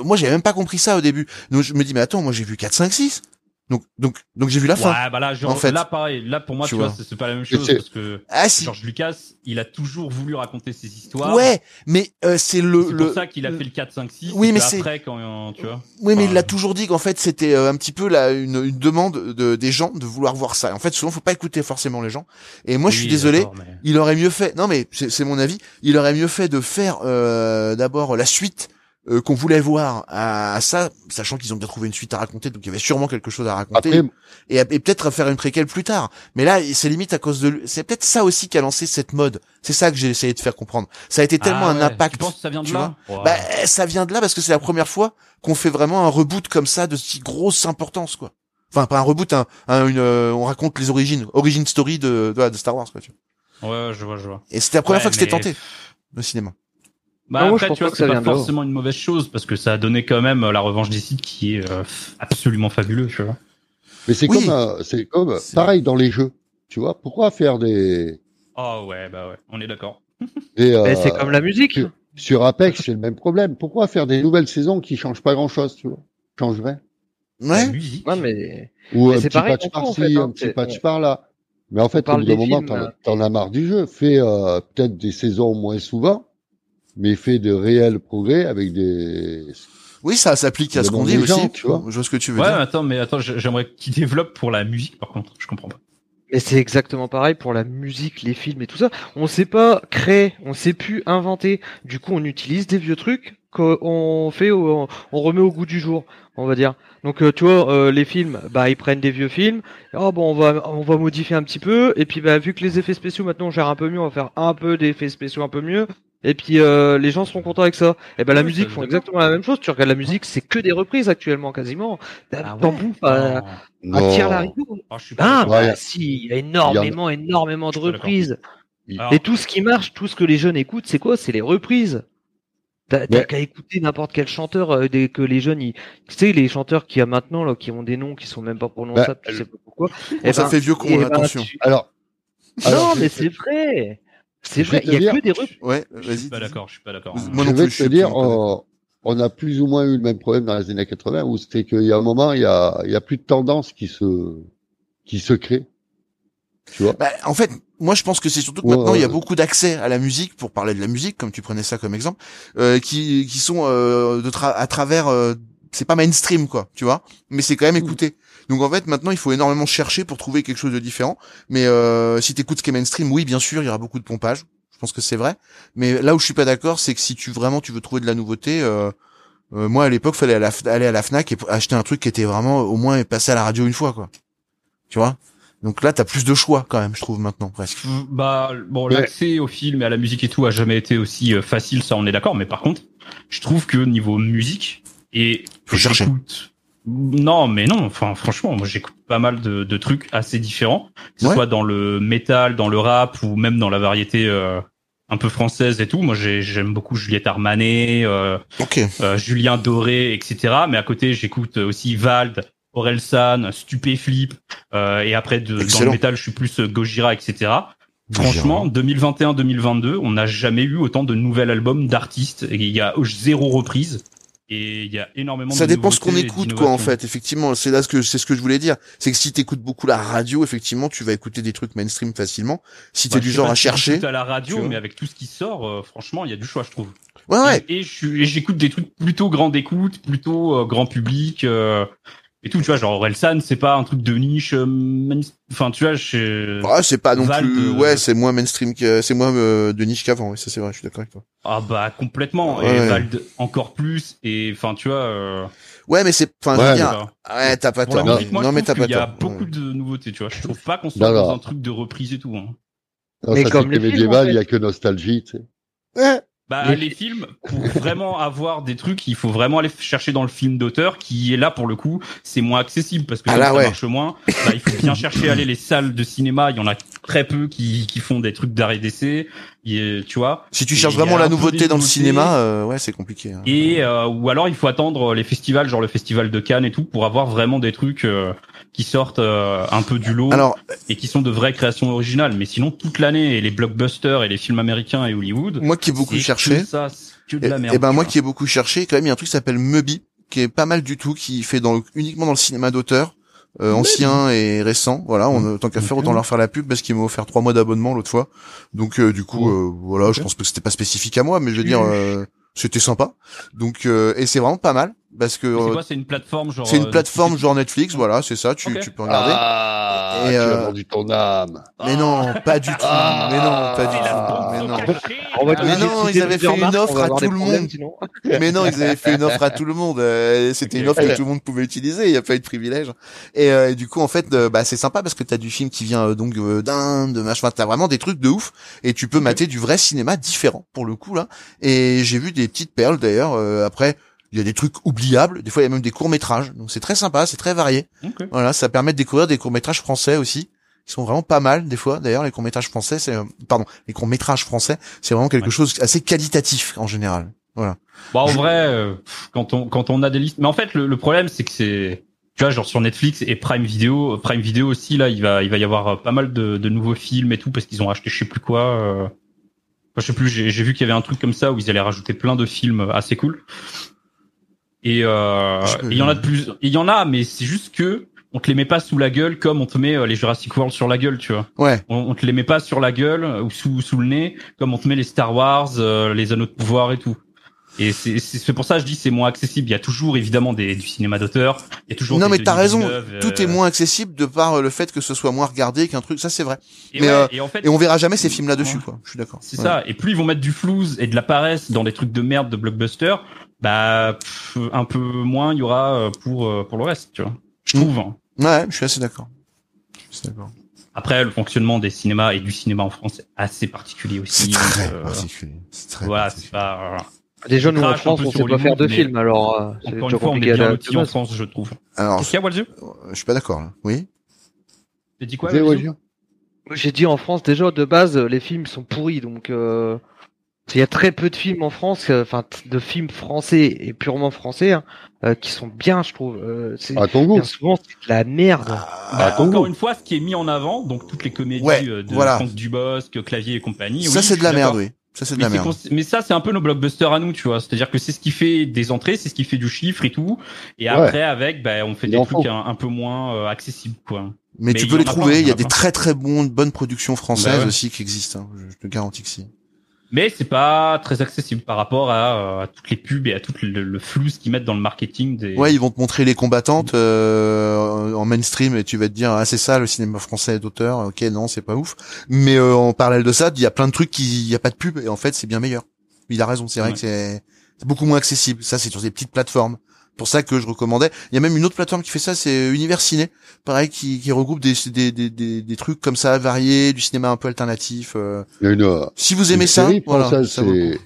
moi j'avais même pas compris ça au début. Donc je me dis mais attends, moi j'ai vu 4, 5, 6. Donc donc donc j'ai vu la fin. Ouais, bah là, genre, en fait. là pareil, là pour moi, Tu tu, vois, vois. c'est pas la même Et chose parce que Ah si. George Lucas, il a toujours voulu raconter ses histoires. Ouais, mais euh, c'est le C'est le pour ça qu'il a fait le 4, 5, 6. Oui, et mais c'est- après quand tu vois. Oui, mais il l'a toujours dit qu'en fait c'était euh, un petit peu la une, une demande de, des gens de vouloir voir ça. En fait, souvent faut pas écouter forcément les gens. Et moi je suis désolé, mais- il aurait mieux fait. Non mais c'est c'est mon avis. Il aurait mieux fait de faire euh, d'abord la suite euh, qu'on voulait voir à, à ça, sachant qu'ils ont déjà trouvé une suite à raconter, donc il y avait sûrement quelque chose à raconter, Après, et, et peut-être faire une préquelle plus tard. Mais là, c'est limite à cause de. C'est peut-être ça aussi qui a lancé cette mode. C'est ça que j'ai essayé de faire comprendre. Ça a été tellement Ah un ouais, impact. Tu penses que ça vient de là Ouais. Bah, ça vient de là parce que c'est la première fois qu'on fait vraiment un reboot comme ça de si grosse importance, quoi. Enfin, pas un reboot, un, un- une, euh, on raconte les origines, origin story de, de, de Star Wars, quoi. Tu vois. Ouais, je vois, je vois. Et c'était la première Ouais, fois que c'était tenté au cinéma. Bah Non, je après, pense tu vois, c'est pas forcément une mauvaise chose parce que ça a donné quand même euh, la revanche des sites qui est euh, absolument fabuleux, tu vois. mais c'est Oui. comme, euh, c'est comme, C'est- pareil dans les jeux. Tu vois, pourquoi faire des, Oh ouais, bah ouais, on est d'accord. Mais euh, c'est comme la musique. sur- sur Apex, c'est le même problème. Pourquoi faire des nouvelles saisons qui changent pas grand chose, tu vois? Changerait. Ouais. Ouais, mais Ou Mais un c'est petit pareil patch tout, en par-ci, fait, hein. un petit C'est- patch par-là. Mais en fait, au bout d'un moment, films, t'en, là. t'en as marre du jeu. Fais euh, peut-être des saisons moins souvent, mais fais de réels progrès avec des. Oui, ça s'applique à ce qu'on dit aussi. gens, tu vois. Je vois ce que tu veux Ouais, mais dire. attends, mais attends, j'ai- j'aimerais qu'il développe pour la musique, par contre. Je comprends pas. Mais c'est exactement pareil pour la musique, les films et tout ça. On sait pas créer, on sait plus inventer. Du coup, on utilise des vieux trucs qu'on fait, au- on remet au goût du jour, on va dire. Donc, euh, tu vois, euh, les films, bah, ils prennent des vieux films. Oh bon, on va, on va modifier un petit peu. Et puis, bah, vu que les effets spéciaux maintenant on gère un peu mieux, on va faire un peu d'effets spéciaux un peu mieux. Et puis, euh, les gens seront contents avec ça. Et ben, la Ouais, musique font exactement la même chose. Tu regardes la musique, c'est que des reprises actuellement, quasiment. Ah T'en bouffes à, Non. à tire la rideau. Ah, je suis pas Ah. Ouais, bah y a- si, il y a énormément, énormément de reprises. Alors, Et tout ce qui marche, tout ce que les jeunes écoutent, c'est quoi? C'est les reprises. T'as t'as Mais- qu'à écouter n'importe quel chanteur euh, des, que les jeunes, ils... tu sais, les chanteurs qu'il y a maintenant, là, qui ont des noms qui sont même pas prononçables, Bah, tu sais pas pourquoi. Bon, Eh ça ben, fait vieux con, eh ben, attention. tu- Alors, Non, alors, mais c'est vrai. C'est je vrai, te il y a dire- que des. Ouais, Je vas-y. suis pas d'accord, je suis pas d'accord. Moi je non vais plus, je te suis dire, d'accord. on, on a plus ou moins eu le même problème dans les années 80 où c'était qu'il y a un moment, il y a, il y a plus de tendance qui se, qui se crée. Tu vois? Bah, en fait, moi je pense que c'est surtout que Ouais, maintenant il y a beaucoup d'accès à la musique, pour parler de la musique, comme tu prenais ça comme exemple, euh, qui, qui sont euh, de tra- à travers, euh, c'est pas mainstream quoi, tu vois, mais c'est quand même écouté. Donc en fait maintenant il faut énormément chercher pour trouver quelque chose de différent. Mais euh, si t'écoutes ce qui est mainstream, oui bien sûr il y aura beaucoup de pompage, je pense que c'est vrai. Mais là où je suis pas d'accord, c'est que si tu vraiment tu veux trouver de la nouveauté, euh, euh, moi à l'époque fallait à la, aller à la Fnac et acheter un truc qui était vraiment au moins passé à la radio une fois quoi, tu vois? Donc là, t'as plus de choix quand même, je trouve maintenant presque. Bah bon, Ouais. l'accès au film et à la musique et tout a jamais été aussi euh, facile, ça on est d'accord. Mais par contre, je trouve que niveau musique et Faut chercher. j'écoute- Non, mais non. Enfin, franchement, moi j'écoute pas mal de, de trucs assez différents, que ce Ouais. soit dans le métal, dans le rap ou même dans la variété euh, un peu française et tout. Moi, j'ai- j'aime beaucoup Juliette Armanet, euh, euh, Julien Doré, etc. Mais à côté, j'écoute aussi Vald, Orelsan, Stupéflip, euh, et après de, dans le métal, je suis plus euh, Gojira, etc. Franchement, 2021-2022, on n'a jamais eu autant de nouvel album d'artistes. Il y a zéro reprise et il y a énormément. Ça de dépend ce qu'on écoute, quoi, en fait. Effectivement, c'est là ce que c'est ce que je voulais dire. C'est que si t'écoutes beaucoup la radio, effectivement, tu vas écouter des trucs mainstream facilement. Si t'es Bah, du genre à chercher, à la radio, mais avec tout ce qui sort, euh, franchement, il y a du choix, je trouve. ouais, ouais. Et, et j'écoute des trucs plutôt grande écoute, plutôt euh, grand public. euh, et tout, tu vois, genre Orelsan, c'est pas un truc de niche. euh, main- Enfin, tu vois, je... Ah, c'est pas non plus. euh, Ouais, c'est moins mainstream que c'est moins euh, de niche qu'avant. Ouais, ça c'est vrai. Je suis d'accord avec toi. Ah bah complètement. Ouais. Et Vald encore plus. Et enfin, tu vois. Euh, Ouais, mais c'est. Enfin, je Ouais, veux mais- dire. Ouais, t'as pas tort. musique, moi, non, mais t'as pas qu'il y a tort. beaucoup Ouais. de nouveautés, tu vois. Je trouve pas qu'on soit dans un truc de reprise et tout. Hein. Non, Mais ça comme les films, médiéval, en il y a que nostalgie, tu sais. Bah Les les, fi- films, pour vraiment avoir des trucs, il faut vraiment aller chercher dans le film d'auteur, qui est là pour le coup, c'est moins accessible parce que Ah là, ça ouais. marche moins. Bah, il faut bien chercher à aller les salles de cinéma. Il y en a très peu qui, qui font des trucs d'art et d'essai. Et, Tu vois. Si tu cherches vraiment la nouveauté dans le cinéma, euh, ouais, c'est compliqué. hein. Et euh, ou alors il faut attendre les festivals, genre le festival de Cannes et tout, pour avoir vraiment des trucs euh, qui sortent euh, un peu du lot Alors, et qui sont de vraies créations originales. Mais sinon toute l'année et les blockbusters et les films américains et Hollywood, moi qui ai beaucoup cherché. ça, c'est que de Et, la merde. et ben moi qui ai beaucoup cherché, quand même, il y a un truc qui s'appelle Mubi, qui est pas mal du tout, qui fait dans le- uniquement dans le cinéma d'auteur, euh, ancien et récent. Voilà, on tant qu'à faire autant leur faire la pub parce qu'ils m'ont offert trois mois d'abonnement l'autre fois. Donc euh, du coup, euh, voilà, je pense que c'était pas spécifique à moi, mais je veux dire, euh, c'était sympa. Donc euh, et c'est vraiment pas mal parce que C'est euh, quoi C'est une plateforme genre. c'est une euh, plateforme Netflix genre Netflix, voilà, c'est ça. Tu, tu peux regarder. Ah, Et, tu euh, as vendu ton âme. Mais non, pas du tout. Ah, mais non, pas du la tout. sponsor Mais non. On va Mais ils avaient fait une offre à tout le monde. Mais non, ils avaient fait une offre à tout le monde. Euh, C'était une offre que tout le monde pouvait utiliser. Il n'y a pas eu de privilège. Et, euh, et du coup, en fait, euh, bah, c'est sympa parce que t'as du film qui vient euh, donc euh, d'Inde, de machin. T'as vraiment des trucs de ouf. Et tu peux mater du vrai cinéma différent pour le coup là. Et j'ai vu des petites perles d'ailleurs. euh, après, il y a des trucs oubliables. Des fois, il y a même des courts métrages. Donc c'est très sympa, c'est très varié. Voilà, ça permet de découvrir des courts métrages français aussi. Ils sont vraiment pas mal des fois. D'ailleurs, les courts métrages français, c'est euh, pardon, les courts métrages français, c'est vraiment quelque Ouais. chose assez qualitatif en général. Voilà. Bah en vrai, euh, quand on quand on a des listes, mais en fait le, le problème c'est que c'est tu vois genre sur Netflix et Prime Video, Prime Video aussi là il va il va y avoir euh, pas mal de, de nouveaux films et tout parce qu'ils ont acheté je sais plus quoi. Euh... enfin, je sais plus, j'ai vu qu'il y avait un truc comme ça où ils allaient rajouter plein de films assez cool. Et euh, il y en a de plus, il y en a, mais c'est juste que on te les met pas sous la gueule comme on te met euh, les Jurassic World sur la gueule, tu vois. Ouais. On, on te les met pas sur la gueule euh, ou sous sous le nez comme on te met les Star Wars, euh, les Anneaux de pouvoir et tout. Et c'est pour ça que je dis c'est moins accessible. Il y a toujours évidemment des du cinéma d'auteur. Il y a toujours Non des mais t'as raison, Villeneuve, tout euh, est moins accessible de par euh, le fait que ce soit moins regardé qu'un truc, ça c'est vrai. Et, mais, ouais, euh, et en fait Et on verra jamais ces films là-dessus Ouais. quoi, je suis d'accord. c'est Ouais. ça. Et plus ils vont mettre du flouze et de la paresse dans des trucs de merde de blockbuster, bah pff, un peu moins il y aura euh, pour euh, pour le reste, tu vois. Je Mm. trouve. hein. Ouais, je suis assez d'accord. Je suis d'accord. Après le fonctionnement des cinémas et du cinéma en France est assez particulier C'est aussi. très donc, euh, particulier. C'est très voilà, particulier. c'est pas. voilà. Déjà, nous, en France, on sait pas faire de films, alors, euh, c'est Encore une fois, on est bien lotis en. France, je trouve. Alors, Qu'est-ce qu'il y a, Walzu? je suis pas d'accord là. Oui? T'as dit quoi Walzu? J'ai dit en France, déjà, de base, les films sont pourris, donc, euh, Il y a très peu de films en France, euh, enfin de films français et purement français, hein, euh, qui sont bien, je trouve. Euh, c'est- À ton goût. bien souvent, c'est de la merde. Bah, encore goût. une fois, ce qui est mis en avant, donc toutes les comédies Ouais, euh, de voilà. Franck Dubosc, Clavier et compagnie. ça oui, c'est de la merde, oui. Ça c'est de Mais, la c'est merde. cons- mais ça, c'est un peu nos blockbusters à nous, tu vois. C'est-à-dire que c'est ce qui fait des entrées, c'est ce qui fait du chiffre et tout. Et Ouais. après, avec, bah, on fait des enfants. trucs un, un peu moins euh, accessibles, quoi. Mais, Mais tu peux les trouver, il y a des très très bonnes bonnes productions françaises Bah ouais. aussi qui existent. hein. Je, je te garantis que si. Mais c'est pas très accessible par rapport à, euh, à toutes les pubs et à tout le, le flou qu'ils mettent dans le marketing des. Ouais, ils vont te montrer les combattantes euh, en mainstream et tu vas te dire ah c'est ça le cinéma français d'auteur. Ok non c'est pas ouf. Mais euh, en parallèle de ça, il y a plein de trucs qui il y a pas de pub et en fait c'est bien meilleur. Il a raison, c'est vrai Ouais. que c'est beaucoup moins accessible. Ça c'est sur des petites plateformes. Pour ça que je recommandais. Il y a même une autre plateforme qui fait ça, c'est Univers Ciné, pareil qui, qui regroupe des, des, des, des, des trucs comme ça variés, du cinéma un peu alternatif. euh. Il y a une, euh, Si vous aimez ça, série voilà, française, ça c'est,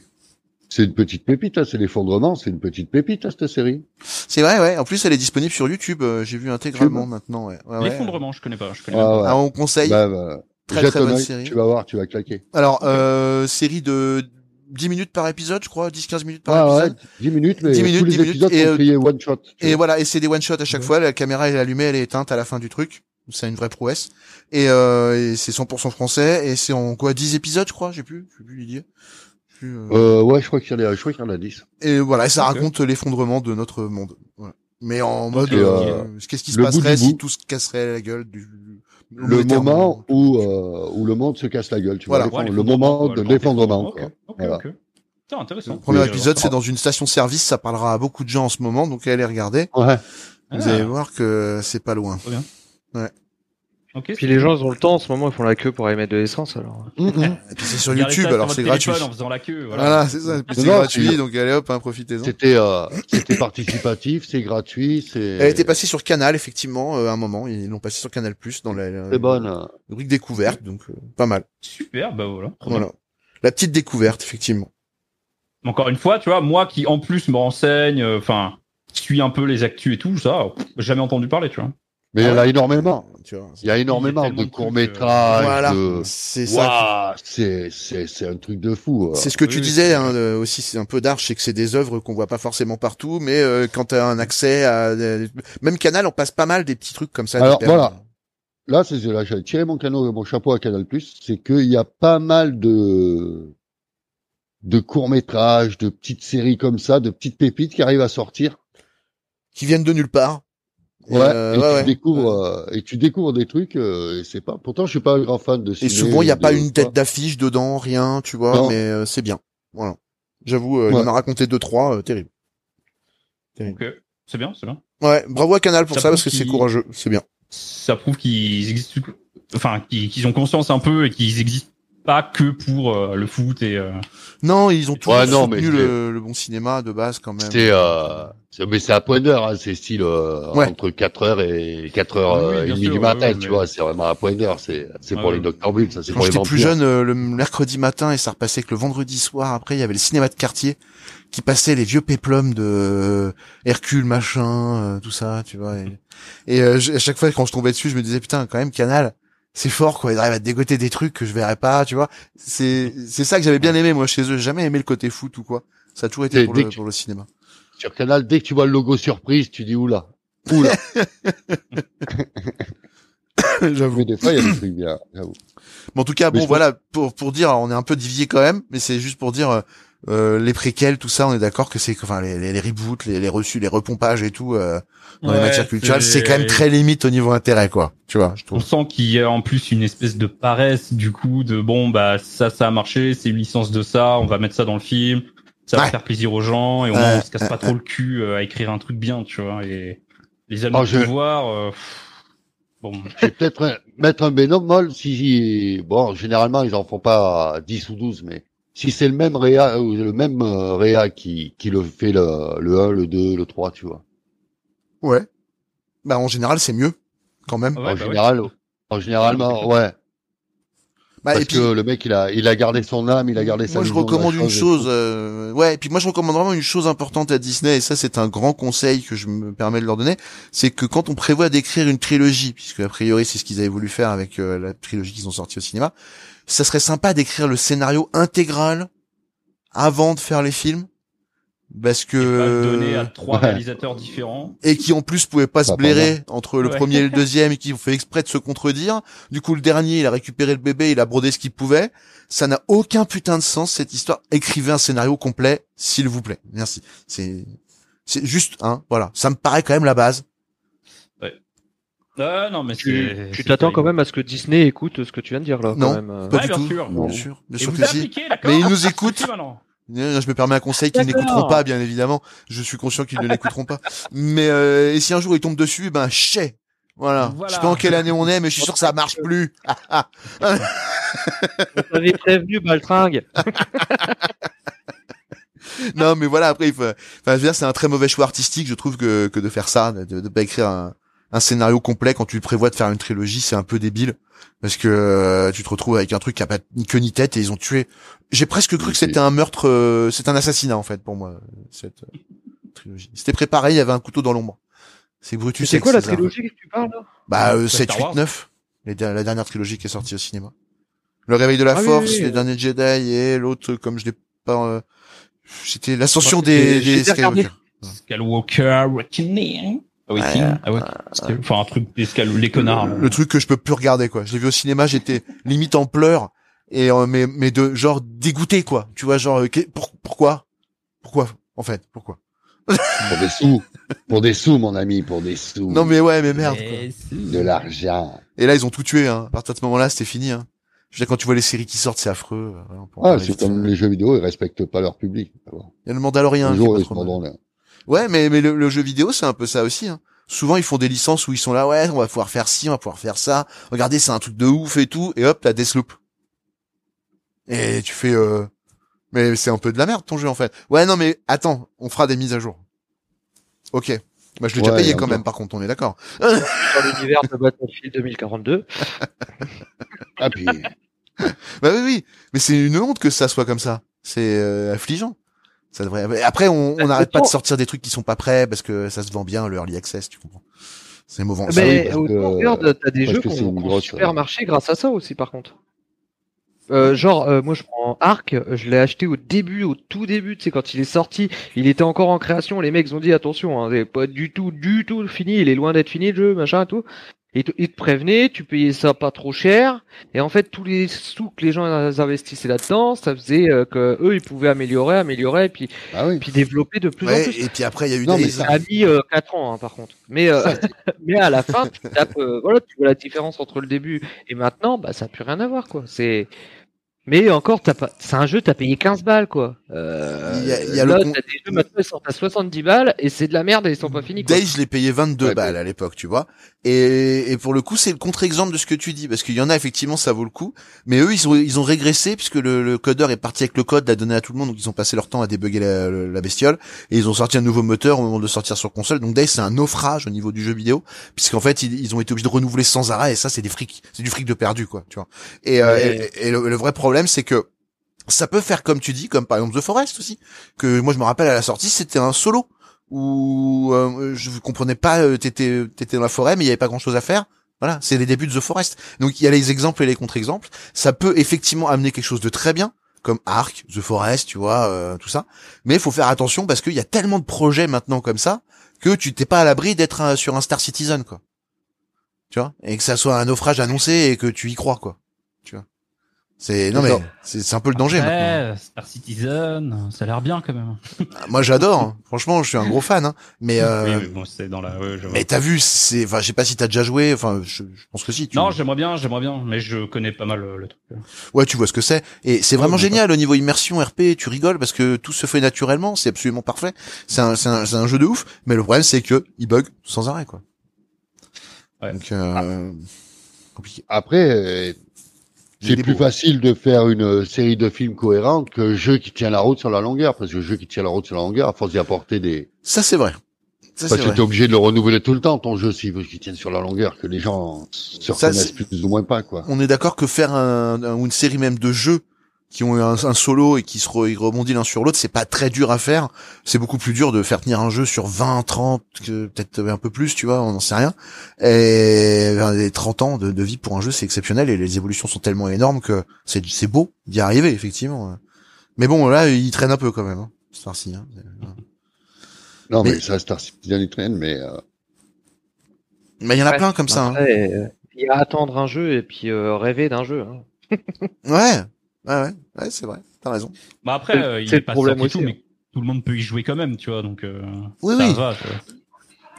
c'est une petite pépite, hein, c'est l'effondrement, c'est une petite pépite, hein, cette série. C'est vrai, ouais. En plus, elle est disponible sur YouTube. euh, J'ai vu intégralement maintenant. Ouais. Ouais, ouais. L'effondrement, je connais pas. Je connais Ah, pas. ouais. Ah, on conseille. Bah, bah, Très, très bonne série. Tu vas voir, tu vas claquer. Alors, euh, série de 10 minutes par épisode, je crois, 10-15 minutes par Ah, ouais, épisode. 10 minutes, mais 10 minutes, tous 10 les minutes, épisodes et, sont euh, one shot. Et vois. voilà, et c'est des one shot à chaque fois. La caméra elle est allumée, elle est éteinte à la fin du truc. C'est une vraie prouesse. Et, euh, et c'est 100% français. Et c'est en quoi 10 épisodes, je crois. J'ai plus, j'ai plus l'idée. Euh, Euh, ouais, je crois qu'il y en a, je crois qu'il y en a 10. Et voilà, et ça Ok. raconte l'effondrement de notre monde. Voilà. Mais en mode, Et, euh, euh, qu'est-ce qui se passerait si bout. tout se casserait la gueule du Le moment où, euh, où le monde se casse la gueule, tu Voilà. vois. Ouais, le moment de le l'effondrement, Ok, quoi. ok, Voilà. ok. Putain, intéressant. Le premier Oui, épisode, c'est dans une station-service. Ça parlera à beaucoup de gens en ce moment, donc allez regarder. Ouais. Ah, Vous allez voir que c'est pas loin. Ok. Puis les gens ils ont le temps en ce moment, ils font la queue pour aller mettre de l'essence alors. Et puis c'est sur YouTube, alors c'est gratuit. En faisant la queue. Voilà. Voilà, c'est ça. Et puis Non, C'est non, gratuit, donc allez hop, hein, profitez-en. C'était, euh, c'était participatif, c'est gratuit, c'est. Elle était passée sur Canal, effectivement, euh, à un moment. Ils l'ont passée sur Canal Plus dans la, la C'est bonne. rubrique découverte, donc euh, pas mal. Super, bah voilà. Voilà. La petite découverte, effectivement. Encore une fois, tu vois, moi qui en plus me renseigne, euh, enfin, suis un peu les actus et tout, ça, jamais entendu parler, tu vois. Mais il y en a énormément. Tu vois. Il y a énormément de courts-métrages, Voilà, de... c'est ça. C'est, c'est, c'est un truc de fou. euh. C'est ce que tu disais hein, euh, aussi, c'est un peu d'arche, c'est que c'est des œuvres qu'on voit pas forcément partout, mais euh, quand tu as un accès à des- même Canal, on passe pas mal des petits trucs comme ça. Alors, voilà. Là, c'est là, j'ai tiré mon canot, mon chapeau à Canal+. C'est qu'il y a pas mal de de courts métrages, de petites séries comme ça, de petites pépites qui arrivent à sortir. qui viennent de nulle part. Ouais. euh, et ouais, tu ouais. découvres euh, et tu découvres des trucs. euh, et c'est pas. Pourtant, je suis pas un grand fan de Et ciné. souvent, il y a pas une tête d'affiche dedans, rien, tu vois, Non. mais euh, c'est bien. Voilà. J'avoue, euh, il Ouais. m'en a raconté deux trois, euh, terrible. Donc, euh, c'est bien, c'est bien. Ouais, bravo à Canal pour Ça ça, parce prouve que c'est courageux, c'est bien. Ça prouve qu'ils existent, enfin, qu'ils qu'ils ont conscience un peu et qu'ils existent pas que pour euh, le foot et. euh, Non, ils ont toujours Ouais, soutenu le, le bon cinéma de base quand même. C'est euh, c'est- mais c'est à point d'heure, hein, c'est style euh, Ouais. entre 4 heures et 4 heures Oui, oui, euh, bien et sûr, du matin, ouais, tu mais- vois, c'est vraiment à point d'heure, c'est c'est pour les Bull, ça c'est Quand pour les j'étais plus jeune, euh, le mercredi matin, et ça repassait que le vendredi soir, après, il y avait le cinéma de quartier qui passait les vieux péplums de euh, Hercule, machin, euh, tout ça, tu vois. Et, et, euh, à chaque fois, quand je tombais dessus, je me disais, putain, quand même, Canal, c'est fort, quoi. Ils arrivent à te dégoter des trucs que je verrais pas, tu vois. C'est c'est ça que j'avais bien aimé, moi, chez eux. J'ai jamais aimé le côté foot ou quoi. Ça a toujours été pour le, pour le cinéma. Sur Canal, dès que tu vois le logo surprise, tu dis oula. Oula. J'avoue. mais des fois, il y a des trucs bien, j'avoue. Mais en tout cas, Mais bon, voilà, pour pour dire, on est un peu divié quand même, mais c'est juste pour dire euh, les préquels, tout ça, on est d'accord que c'est, enfin, les, les, les reboots, les, les reçus, les repompages et tout euh, dans les matières culturelles, c'est quand même très limite au niveau intérêt, quoi. Tu vois, je On trouve. sent qu'il y a en plus une espèce de paresse du coup de bon bah ça ça a marché, c'est une licence de ça, on va mettre ça dans le film, ça va faire plaisir aux gens et on se casse pas trop le cul euh, à écrire un truc bien, tu vois. Et les amis Oh, de je- pouvoir, euh, bon, Je vais peut-être mettre un bémol si, bon, généralement, ils en font pas 10 ou 12, mais si c'est le même réa, ou le même euh, réa qui, qui le fait le, le 1, le 2, le 3, tu vois. Ouais. Bah en général, c'est mieux, quand même. Ouais, en bah ouais. général, en généralement, ouais. Bah, Parce et puis, que le mec, il a, il a gardé son âme, il a gardé sa moi, je recommande une chose. euh, ouais, et puis moi, je recommande vraiment une chose importante à Disney, et ça, c'est un grand conseil que je me permets de leur donner, c'est que quand on prévoit d'écrire une trilogie, puisque a priori, c'est ce qu'ils avaient voulu faire avec euh, la trilogie qu'ils ont sortie au cinéma, ça serait sympa d'écrire le scénario intégral avant de faire les films parce que donner à trois Ouais. réalisateurs différents. et qui en plus pouvaient pas se Pas blairer entre le Ouais. premier et le deuxième et qui ont fait exprès de se contredire. Du coup, le dernier, il a récupéré le bébé, il a brodé ce qu'il pouvait. Ça n'a aucun putain de sens cette histoire. Écrivez un scénario complet, s'il vous plaît. Merci. C'est c'est juste hein, voilà, ça me paraît quand même la base. Ah non, mais Tu tu t'attends quand même à ce que Disney écoute ce que tu viens de dire là. Non. Quand même. euh. Pas Ouais, du bien tout. sûr. Bien sûr, bien sûr que si. Mais ils nous écoutent. Euh, Je me permets un conseil qu'ils n'écouteront pas, bien évidemment. Je suis conscient qu'ils ne l'écouteront pas. Mais euh, et si un jour ils tombent dessus, ben chais. Voilà. Voilà. Je sais pas en quelle année on est, mais je suis sûr que ça marche plus. Ah, ah. On t'avait prévenu, Baltringue. non, mais voilà. Après, il faut. Enfin, je veux dire, c'est un très mauvais choix artistique, je trouve, que que de faire ça, de, de pas écrire un, un scénario complet quand tu prévois de faire une trilogie, c'est un peu débile parce que euh, tu te retrouves avec un truc qui a pas ni queue ni tête et ils ont tué. J'ai presque cru que c'était un meurtre, euh, c'est un assassinat en fait pour moi cette euh, trilogie. C'était préparé, il y avait un couteau dans l'ombre. C'est Brutus. C'est quoi la trilogie que tu parles là? Bah euh, Star 7, 8, Wars. 9. Les der- la dernière trilogie qui est sortie au cinéma. Le réveil de la Ah force, oui, oui. les derniers Jedi et l'autre comme je l'ai pas euh, c'était l'ascension des, des j'ai regardé. Skywalker. Skywalker Awakening. Awakening. Awakening. Enfin, un truc des Scal- les connards. Le truc que je peux plus regarder quoi. Je l'ai vu au cinéma, j'étais limite en pleurs et euh, mais mais de genre dégoûté quoi. Tu vois genre euh, pour- pourquoi? Pourquoi en fait? Pourquoi? Pour des sous. Pour des sous, mon ami, pour des sous. Non mais ouais, mais merde quoi. De l'argent. Et là ils ont tout tué hein. À partir de ce moment-là, c'était fini hein. Je veux dire quand tu vois les séries qui sortent, c'est affreux. euh, Ah, c'est comme les jeux vidéo, ils respectent pas leur public. Il y a le Mandalorien. Un jour, pas ils trop se. Ouais, mais, mais le, le jeu vidéo, c'est un peu ça aussi. Hein. Souvent, ils font des licences où ils sont là, ouais, on va pouvoir faire ci, on va pouvoir faire ça. Regardez, c'est un truc de ouf et tout. Et hop, la Deathloop. Et tu fais... Euh... Mais c'est un peu de la merde, ton jeu, en fait. Ouais, non, mais attends, on fera des mises à jour. Ok. Bah, je l'ai déjà payé quand même, par contre, on est d'accord. Dans l'univers de Battlefield 2042. Ah, puis, Bah oui, oui. Mais c'est une honte que ça soit comme ça. C'est euh, affligeant. Ça devrait... mais Après, on on n'arrête pas de sortir des trucs qui sont pas prêts parce que ça se vend bien, le early access, tu comprends. C'est mauvais. bah Mais oui, parce autant, que- t'as des parce jeux qui ont, grosse, super euh, marché grâce à ça aussi, par contre. Euh, genre, euh, moi je prends Arc, je l'ai acheté au début, au tout début, tu sais, quand il est sorti, il était encore en création, les mecs ont dit attention, hein, c'est pas du tout, du tout fini, il est loin d'être fini le jeu, machin et tout. Et ils te prévenaient, tu payais ça pas trop cher, et en fait tous les sous que les gens investissaient là-dedans, ça faisait euh, que eux ils pouvaient améliorer, améliorer, et puis, ah oui. puis développer de plus en plus. et puis après, il y a eu Non, mais Days. ça- Ça a mis euh, 4 ans, hein, par contre. Mais, euh, mais à la fin, tu tapes, euh, voilà, tu vois la différence entre le début et maintenant, bah, ça n'a plus rien à voir, quoi. C'est, mais encore, t'as pas, c'est un jeu, t'as payé 15 balles, quoi. Euh, Il y a- il y a là, le con- t'as des jeux maintenant, ils sortent à 70 balles et c'est de la merde et ils sont pas finis, quoi. Days, je l'ai payé 22 Ouais, balles à l'époque, tu vois. Et, et pour le coup, c'est le contre-exemple de ce que tu dis, parce qu'il y en a effectivement, ça vaut le coup. Mais eux, ils ont, ils ont régressé puisque le, le codeur est parti avec le code, l'a donné à tout le monde, donc ils ont passé leur temps à débugger la, la bestiole. Et ils ont sorti un nouveau moteur au moment de sortir sur console. Donc Days, c'est un naufrage au niveau du jeu vidéo, puisqu'en fait, ils, ils ont été obligés de renouveler sans arrêt. Et ça, c'est des frics, c'est du fric de perdu, quoi, tu vois. Et, euh, et, et le, le vrai problème, c'est que ça peut faire comme tu dis, comme par exemple The Forest aussi, que moi je me rappelle à la sortie, c'était un solo où euh, je comprenais pas, euh, t'étais t'étais dans la forêt, mais il y avait pas grand chose à faire. Voilà, c'est les débuts de The Forest. Donc il y a les exemples et les contre-exemples. Ça peut effectivement amener quelque chose de très bien, comme Ark, The Forest, tu vois, euh, tout ça. Mais il faut faire attention parce qu'il y a tellement de projets maintenant comme ça que tu t'es pas à l'abri d'être un- sur un Star Citizen, quoi. Tu vois, et que ça soit un naufrage annoncé et que tu y crois, quoi. Tu vois? C'est non mais c'est c'est un peu le danger maintenant. Ouais, Star Citizen, ça a l'air bien quand même. Moi j'adore, hein. franchement, je suis un gros fan, hein. mais euh, Oui, mais bon, c'est dans la. ouais, je vois. Mais t'as vu, c'est, enfin, je sais pas si t'as déjà joué, enfin, je, je pense que si. Tu... Non, j'aimerais bien, j'aimerais bien, mais je connais pas mal le, le truc. Ouais, tu vois ce que c'est. Et c'est vraiment Ouais, génial au niveau immersion RP. Tu rigoles parce que tout se fait naturellement. C'est absolument parfait. C'est un, c'est un, c'est un jeu de ouf. Mais le problème, c'est que il bug sans arrêt, quoi. Ouais. Donc, euh, compliqué. Après, euh, c'est plus beaux. facile de faire une euh, série de films cohérente que jeu qui tient la route sur la longueur. Parce que jeu qui tient la route sur la longueur, à force d'y apporter des... Ça, c'est vrai. Ça, c'est Parce que vrai. t'es obligé de le renouveler tout le temps, ton jeu, s'il veut qu'il tienne sur la longueur, que les gens se Ça, reconnaissent plus ou moins pas, quoi. On est d'accord que faire un, un- ou une série même de jeux qui ont eu un, un solo et qui se re, ils rebondissent l'un sur l'autre, c'est pas très dur à faire. C'est beaucoup plus dur de faire tenir un jeu sur 20, 30, que peut-être un peu plus, tu vois, on n'en sait rien. Et les 30 ans de, de vie pour un jeu, c'est exceptionnel et les évolutions sont tellement énormes que c'est c'est beau d'y arriver, effectivement. Mais bon, là, il traîne un peu quand même, hein, Star-ci. Hein. Non, mais, Mais- ça, Star Citizen, il traîne, mais euh, Mais il y en a Ouais. plein comme ça. hein. Euh, il va attendre un jeu et puis euh, rêver d'un jeu. hein. Ouais, ouais, ouais, ouais c'est vrai. T'as raison. Bah après, euh, il c'est est le pas problème sorti aussi, tout, mais tout le monde peut y jouer quand même, tu vois, donc euh, Oui, ça oui. va.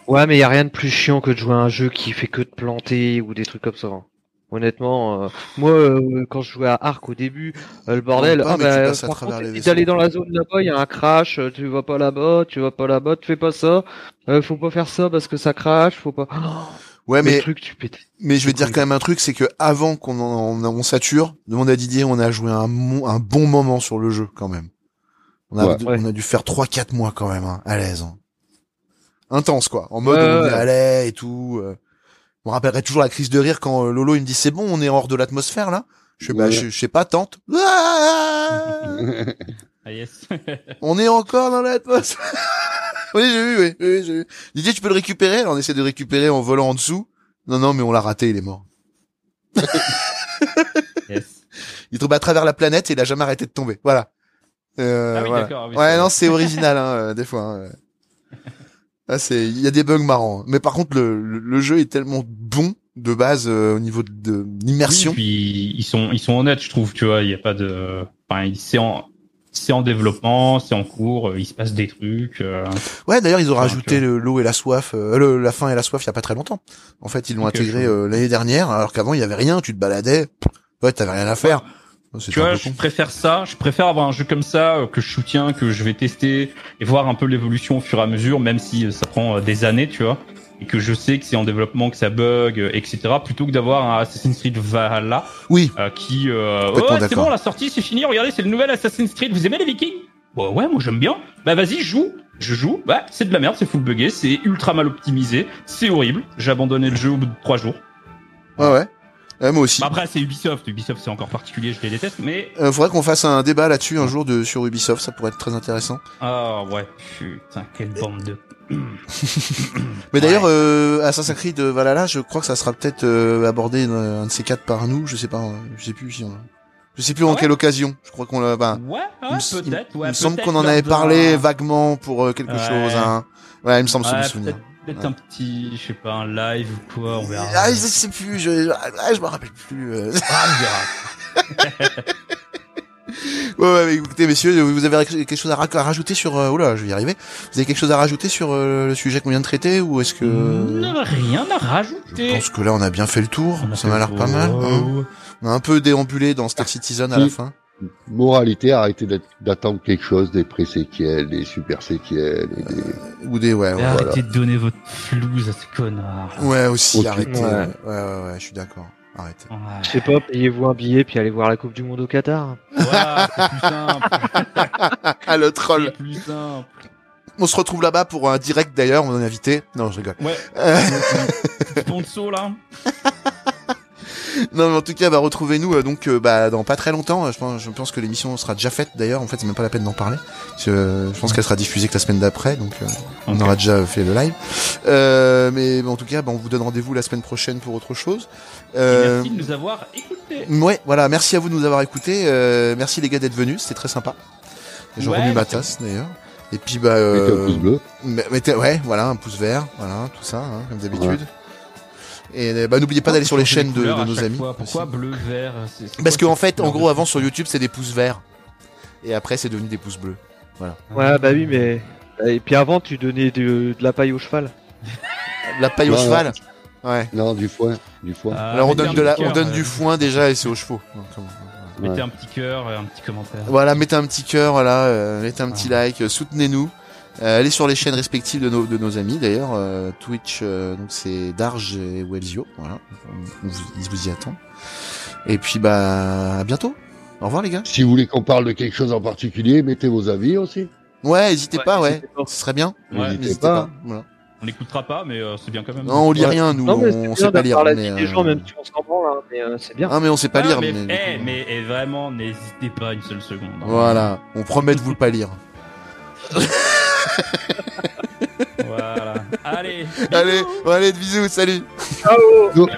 Ouais, mais il y a rien de plus chiant que de jouer à un jeu qui fait que de planter ou des trucs comme ça. hein. Honnêtement, euh, moi, euh, quand je jouais à Arc au début, euh, le bordel, pas, ah bah, par contre, d'aller dans la zone là-bas, il y a un crash, tu vas pas là-bas, tu vas pas là-bas, tu fais pas ça, euh, faut pas faire ça parce que ça crash, faut pas. Ouais, mais mais le truc, tu pètes. Mais je vais te dire quand même un truc, c'est que avant qu'on en, on, on sature, demande à Didier, on a joué un, un bon moment sur le jeu quand même. On a, Ouais. on a dû faire 3-4 mois quand même, hein, à l'aise. hein. Intense quoi, en mode Ouais, on allait et tout. euh. Je me rappellerai toujours la crise de rire quand euh, Lolo il me dit c'est bon, on est hors de l'atmosphère là. Je bah je, je sais pas, tente. Ah Ah yes. on est encore dans l'atmosphère. oui j'ai vu, oui, oui, j'ai vu. Didier tu peux le récupérer, Alors, on essaie de le récupérer en volant en dessous. Non non mais on l'a raté, il est mort. yes. Il tombe à travers la planète et il a jamais arrêté de tomber. Voilà. Euh, Ah oui, voilà. oui, ouais, non, c'est original, hein, euh, des fois. hein. Ah, c'est, il y a des bugs marrants. Mais par contre, le, le, le jeu est tellement bon de base euh, au niveau de, de l'immersion. Oui, puis ils sont ils sont honnêtes, je trouve, tu vois, il y a pas de enfin, c'est en c'est en développement, c'est en cours, euh, il se passe des trucs. euh, Ouais, d'ailleurs, ils ont rajouté le- l'eau et la soif, euh, le, la faim et la soif il y a pas très longtemps. En fait, ils l'ont intégré je- euh, l'année dernière, alors qu'avant il y avait rien. Tu te baladais, ouais, t'avais rien à faire. Tu vois, je préfère ça. Je préfère avoir un jeu comme ça euh, que je soutiens, que je vais tester et voir un peu l'évolution au fur et à mesure, même si euh, ça prend euh, des années, tu vois, et que je sais que c'est en développement, que ça bug, euh, etc. Plutôt que d'avoir un Assassin's Creed Valhalla Oui, euh, qui, euh, oh, c'est bon, la sortie, c'est fini. Regardez, c'est le nouvel Assassin's Creed. Vous aimez les Vikings? Bah ouais, moi j'aime bien. Bah vas-y, joue. Je joue. Bah c'est de la merde, c'est full buggé, c'est ultra mal optimisé, c'est horrible. J'ai abandonné le jeu au bout de trois jours. ouais, ouais. Ouais, moi aussi. Bah, après, c'est Ubisoft. Ubisoft, c'est encore particulier, je les déteste, mais Euh, faudrait qu'on fasse un débat là-dessus un jour de sur Ubisoft, ça pourrait être très intéressant. ah ouais, putain, quelle bande de Mais d'ailleurs, Ouais. euh, Assassin's Creed euh, Valhalla, je crois que ça sera peut-être euh, abordé un, un de ces quatre par nous. Je sais pas, euh, je sais plus si on, je sais plus en Ah ouais quelle occasion. Je crois qu'on l'a. Bah, Ouais, peut-être. il me semble qu'on en avait parlé vaguement pour euh, quelque Ouais. chose. Hein. Ouais, il me semble se me souvenir. peut-être un petit, je sais pas, un live ou quoi, on verra. Ah, je sais plus. Je, ah, je me rappelle plus. euh. Ah, on verra. ouais, ouais, mais écoutez, messieurs, vous avez quelque chose à, ra- à rajouter sur. Euh, oula, je vais y arriver. Vous avez quelque chose à rajouter sur euh, le sujet qu'on vient de traiter ou est-ce que Non, rien à Je rajouter. pense que là, on a bien fait le tour. On Ça m'a l'air pas mal. hein. On a un peu déambulé dans Star Citizen à la fin. Moralité, arrêtez d'attendre quelque chose des pré-séquelles, des super séquelles, et des... Ou des ouais. Et Ouais, Arrêtez de donner votre flouze à ce connard. ouais aussi, arrêtez. Ouais. Ouais, ouais, ouais, ouais, je suis d'accord. Arrêtez. Ouais. Je sais pas, payez-vous un billet puis allez voir la Coupe du Monde au Qatar. Voilà, c'est plus simple. Ah, le troll. C'est plus simple. On se retrouve là-bas pour un direct d'ailleurs, on est invité. Non, je rigole. Ouais. Euh, là. Non, mais en tout cas, bah, retrouvez-nous euh, donc euh, bah, dans pas très longtemps. Je pense, je pense que l'émission sera déjà faite d'ailleurs. En fait, c'est même pas la peine d'en parler. Parce que, euh, je pense qu'elle sera diffusée que la semaine d'après, donc euh, on aura déjà fait le live. Euh, mais bon, en tout cas, bah, on vous donne rendez-vous la semaine prochaine pour autre chose. Euh, Merci de nous avoir écoutés. Ouais, voilà, merci à vous de nous avoir écoutés. Euh, merci les gars d'être venus, c'était très sympa. J'ai Ouais, remis ma tasse d'ailleurs. Et puis bah, mettez un euh, pouce bleu. mais- mettez, ouais, voilà, un pouce vert, voilà, tout ça, hein, comme d'habitude. Et euh, bah n'oubliez pas d'aller sur les chaînes de, nos amis. fois. Pourquoi aussi. bleu, vert Parce qu'en fait, en gros, avant sur YouTube, c'est des pouces verts. Et après, c'est devenu des pouces bleus. Ouais, bah oui, mais. Et puis avant, tu donnais de, de la paille au cheval. La paille au cheval. Ouais. Non, du foin, du foin. Ah, Alors on donne de la, on donne euh, du foin déjà et c'est aux chevaux. Mettez Ouais. un petit cœur, euh, un petit commentaire. Voilà, mettez un petit cœur, voilà, euh, mettez un petit Ah. like, euh, soutenez-nous. Euh, allez sur les chaînes respectives de nos, de nos amis d'ailleurs. euh, Twitch, euh, donc c'est Darge et Wellsio, voilà. On vous, ils vous y attend. Et puis bah à bientôt. Au revoir les gars. Si vous voulez qu'on parle de quelque chose en particulier, mettez vos avis aussi. Ouais, n'hésitez Ouais, pas, ouais. pas. Ce serait bien. Ouais. N'hésitez pas. pas. Voilà. On n'écoutera pas, mais euh, c'est bien quand même. Non, on lit Ouais. rien, nous. non, on sait pas lire. mais, des euh, gens, même si on s'en branle, hein, mais euh, c'est bien. Ah, mais on sait pas Ah, lire. mais, mais, eh, mais eh, vraiment, n'hésitez pas une seule seconde. hein. Voilà. On promet de vous le pas lire. Voilà. Allez. allez, bon, allez, bisous, salut. Ciao.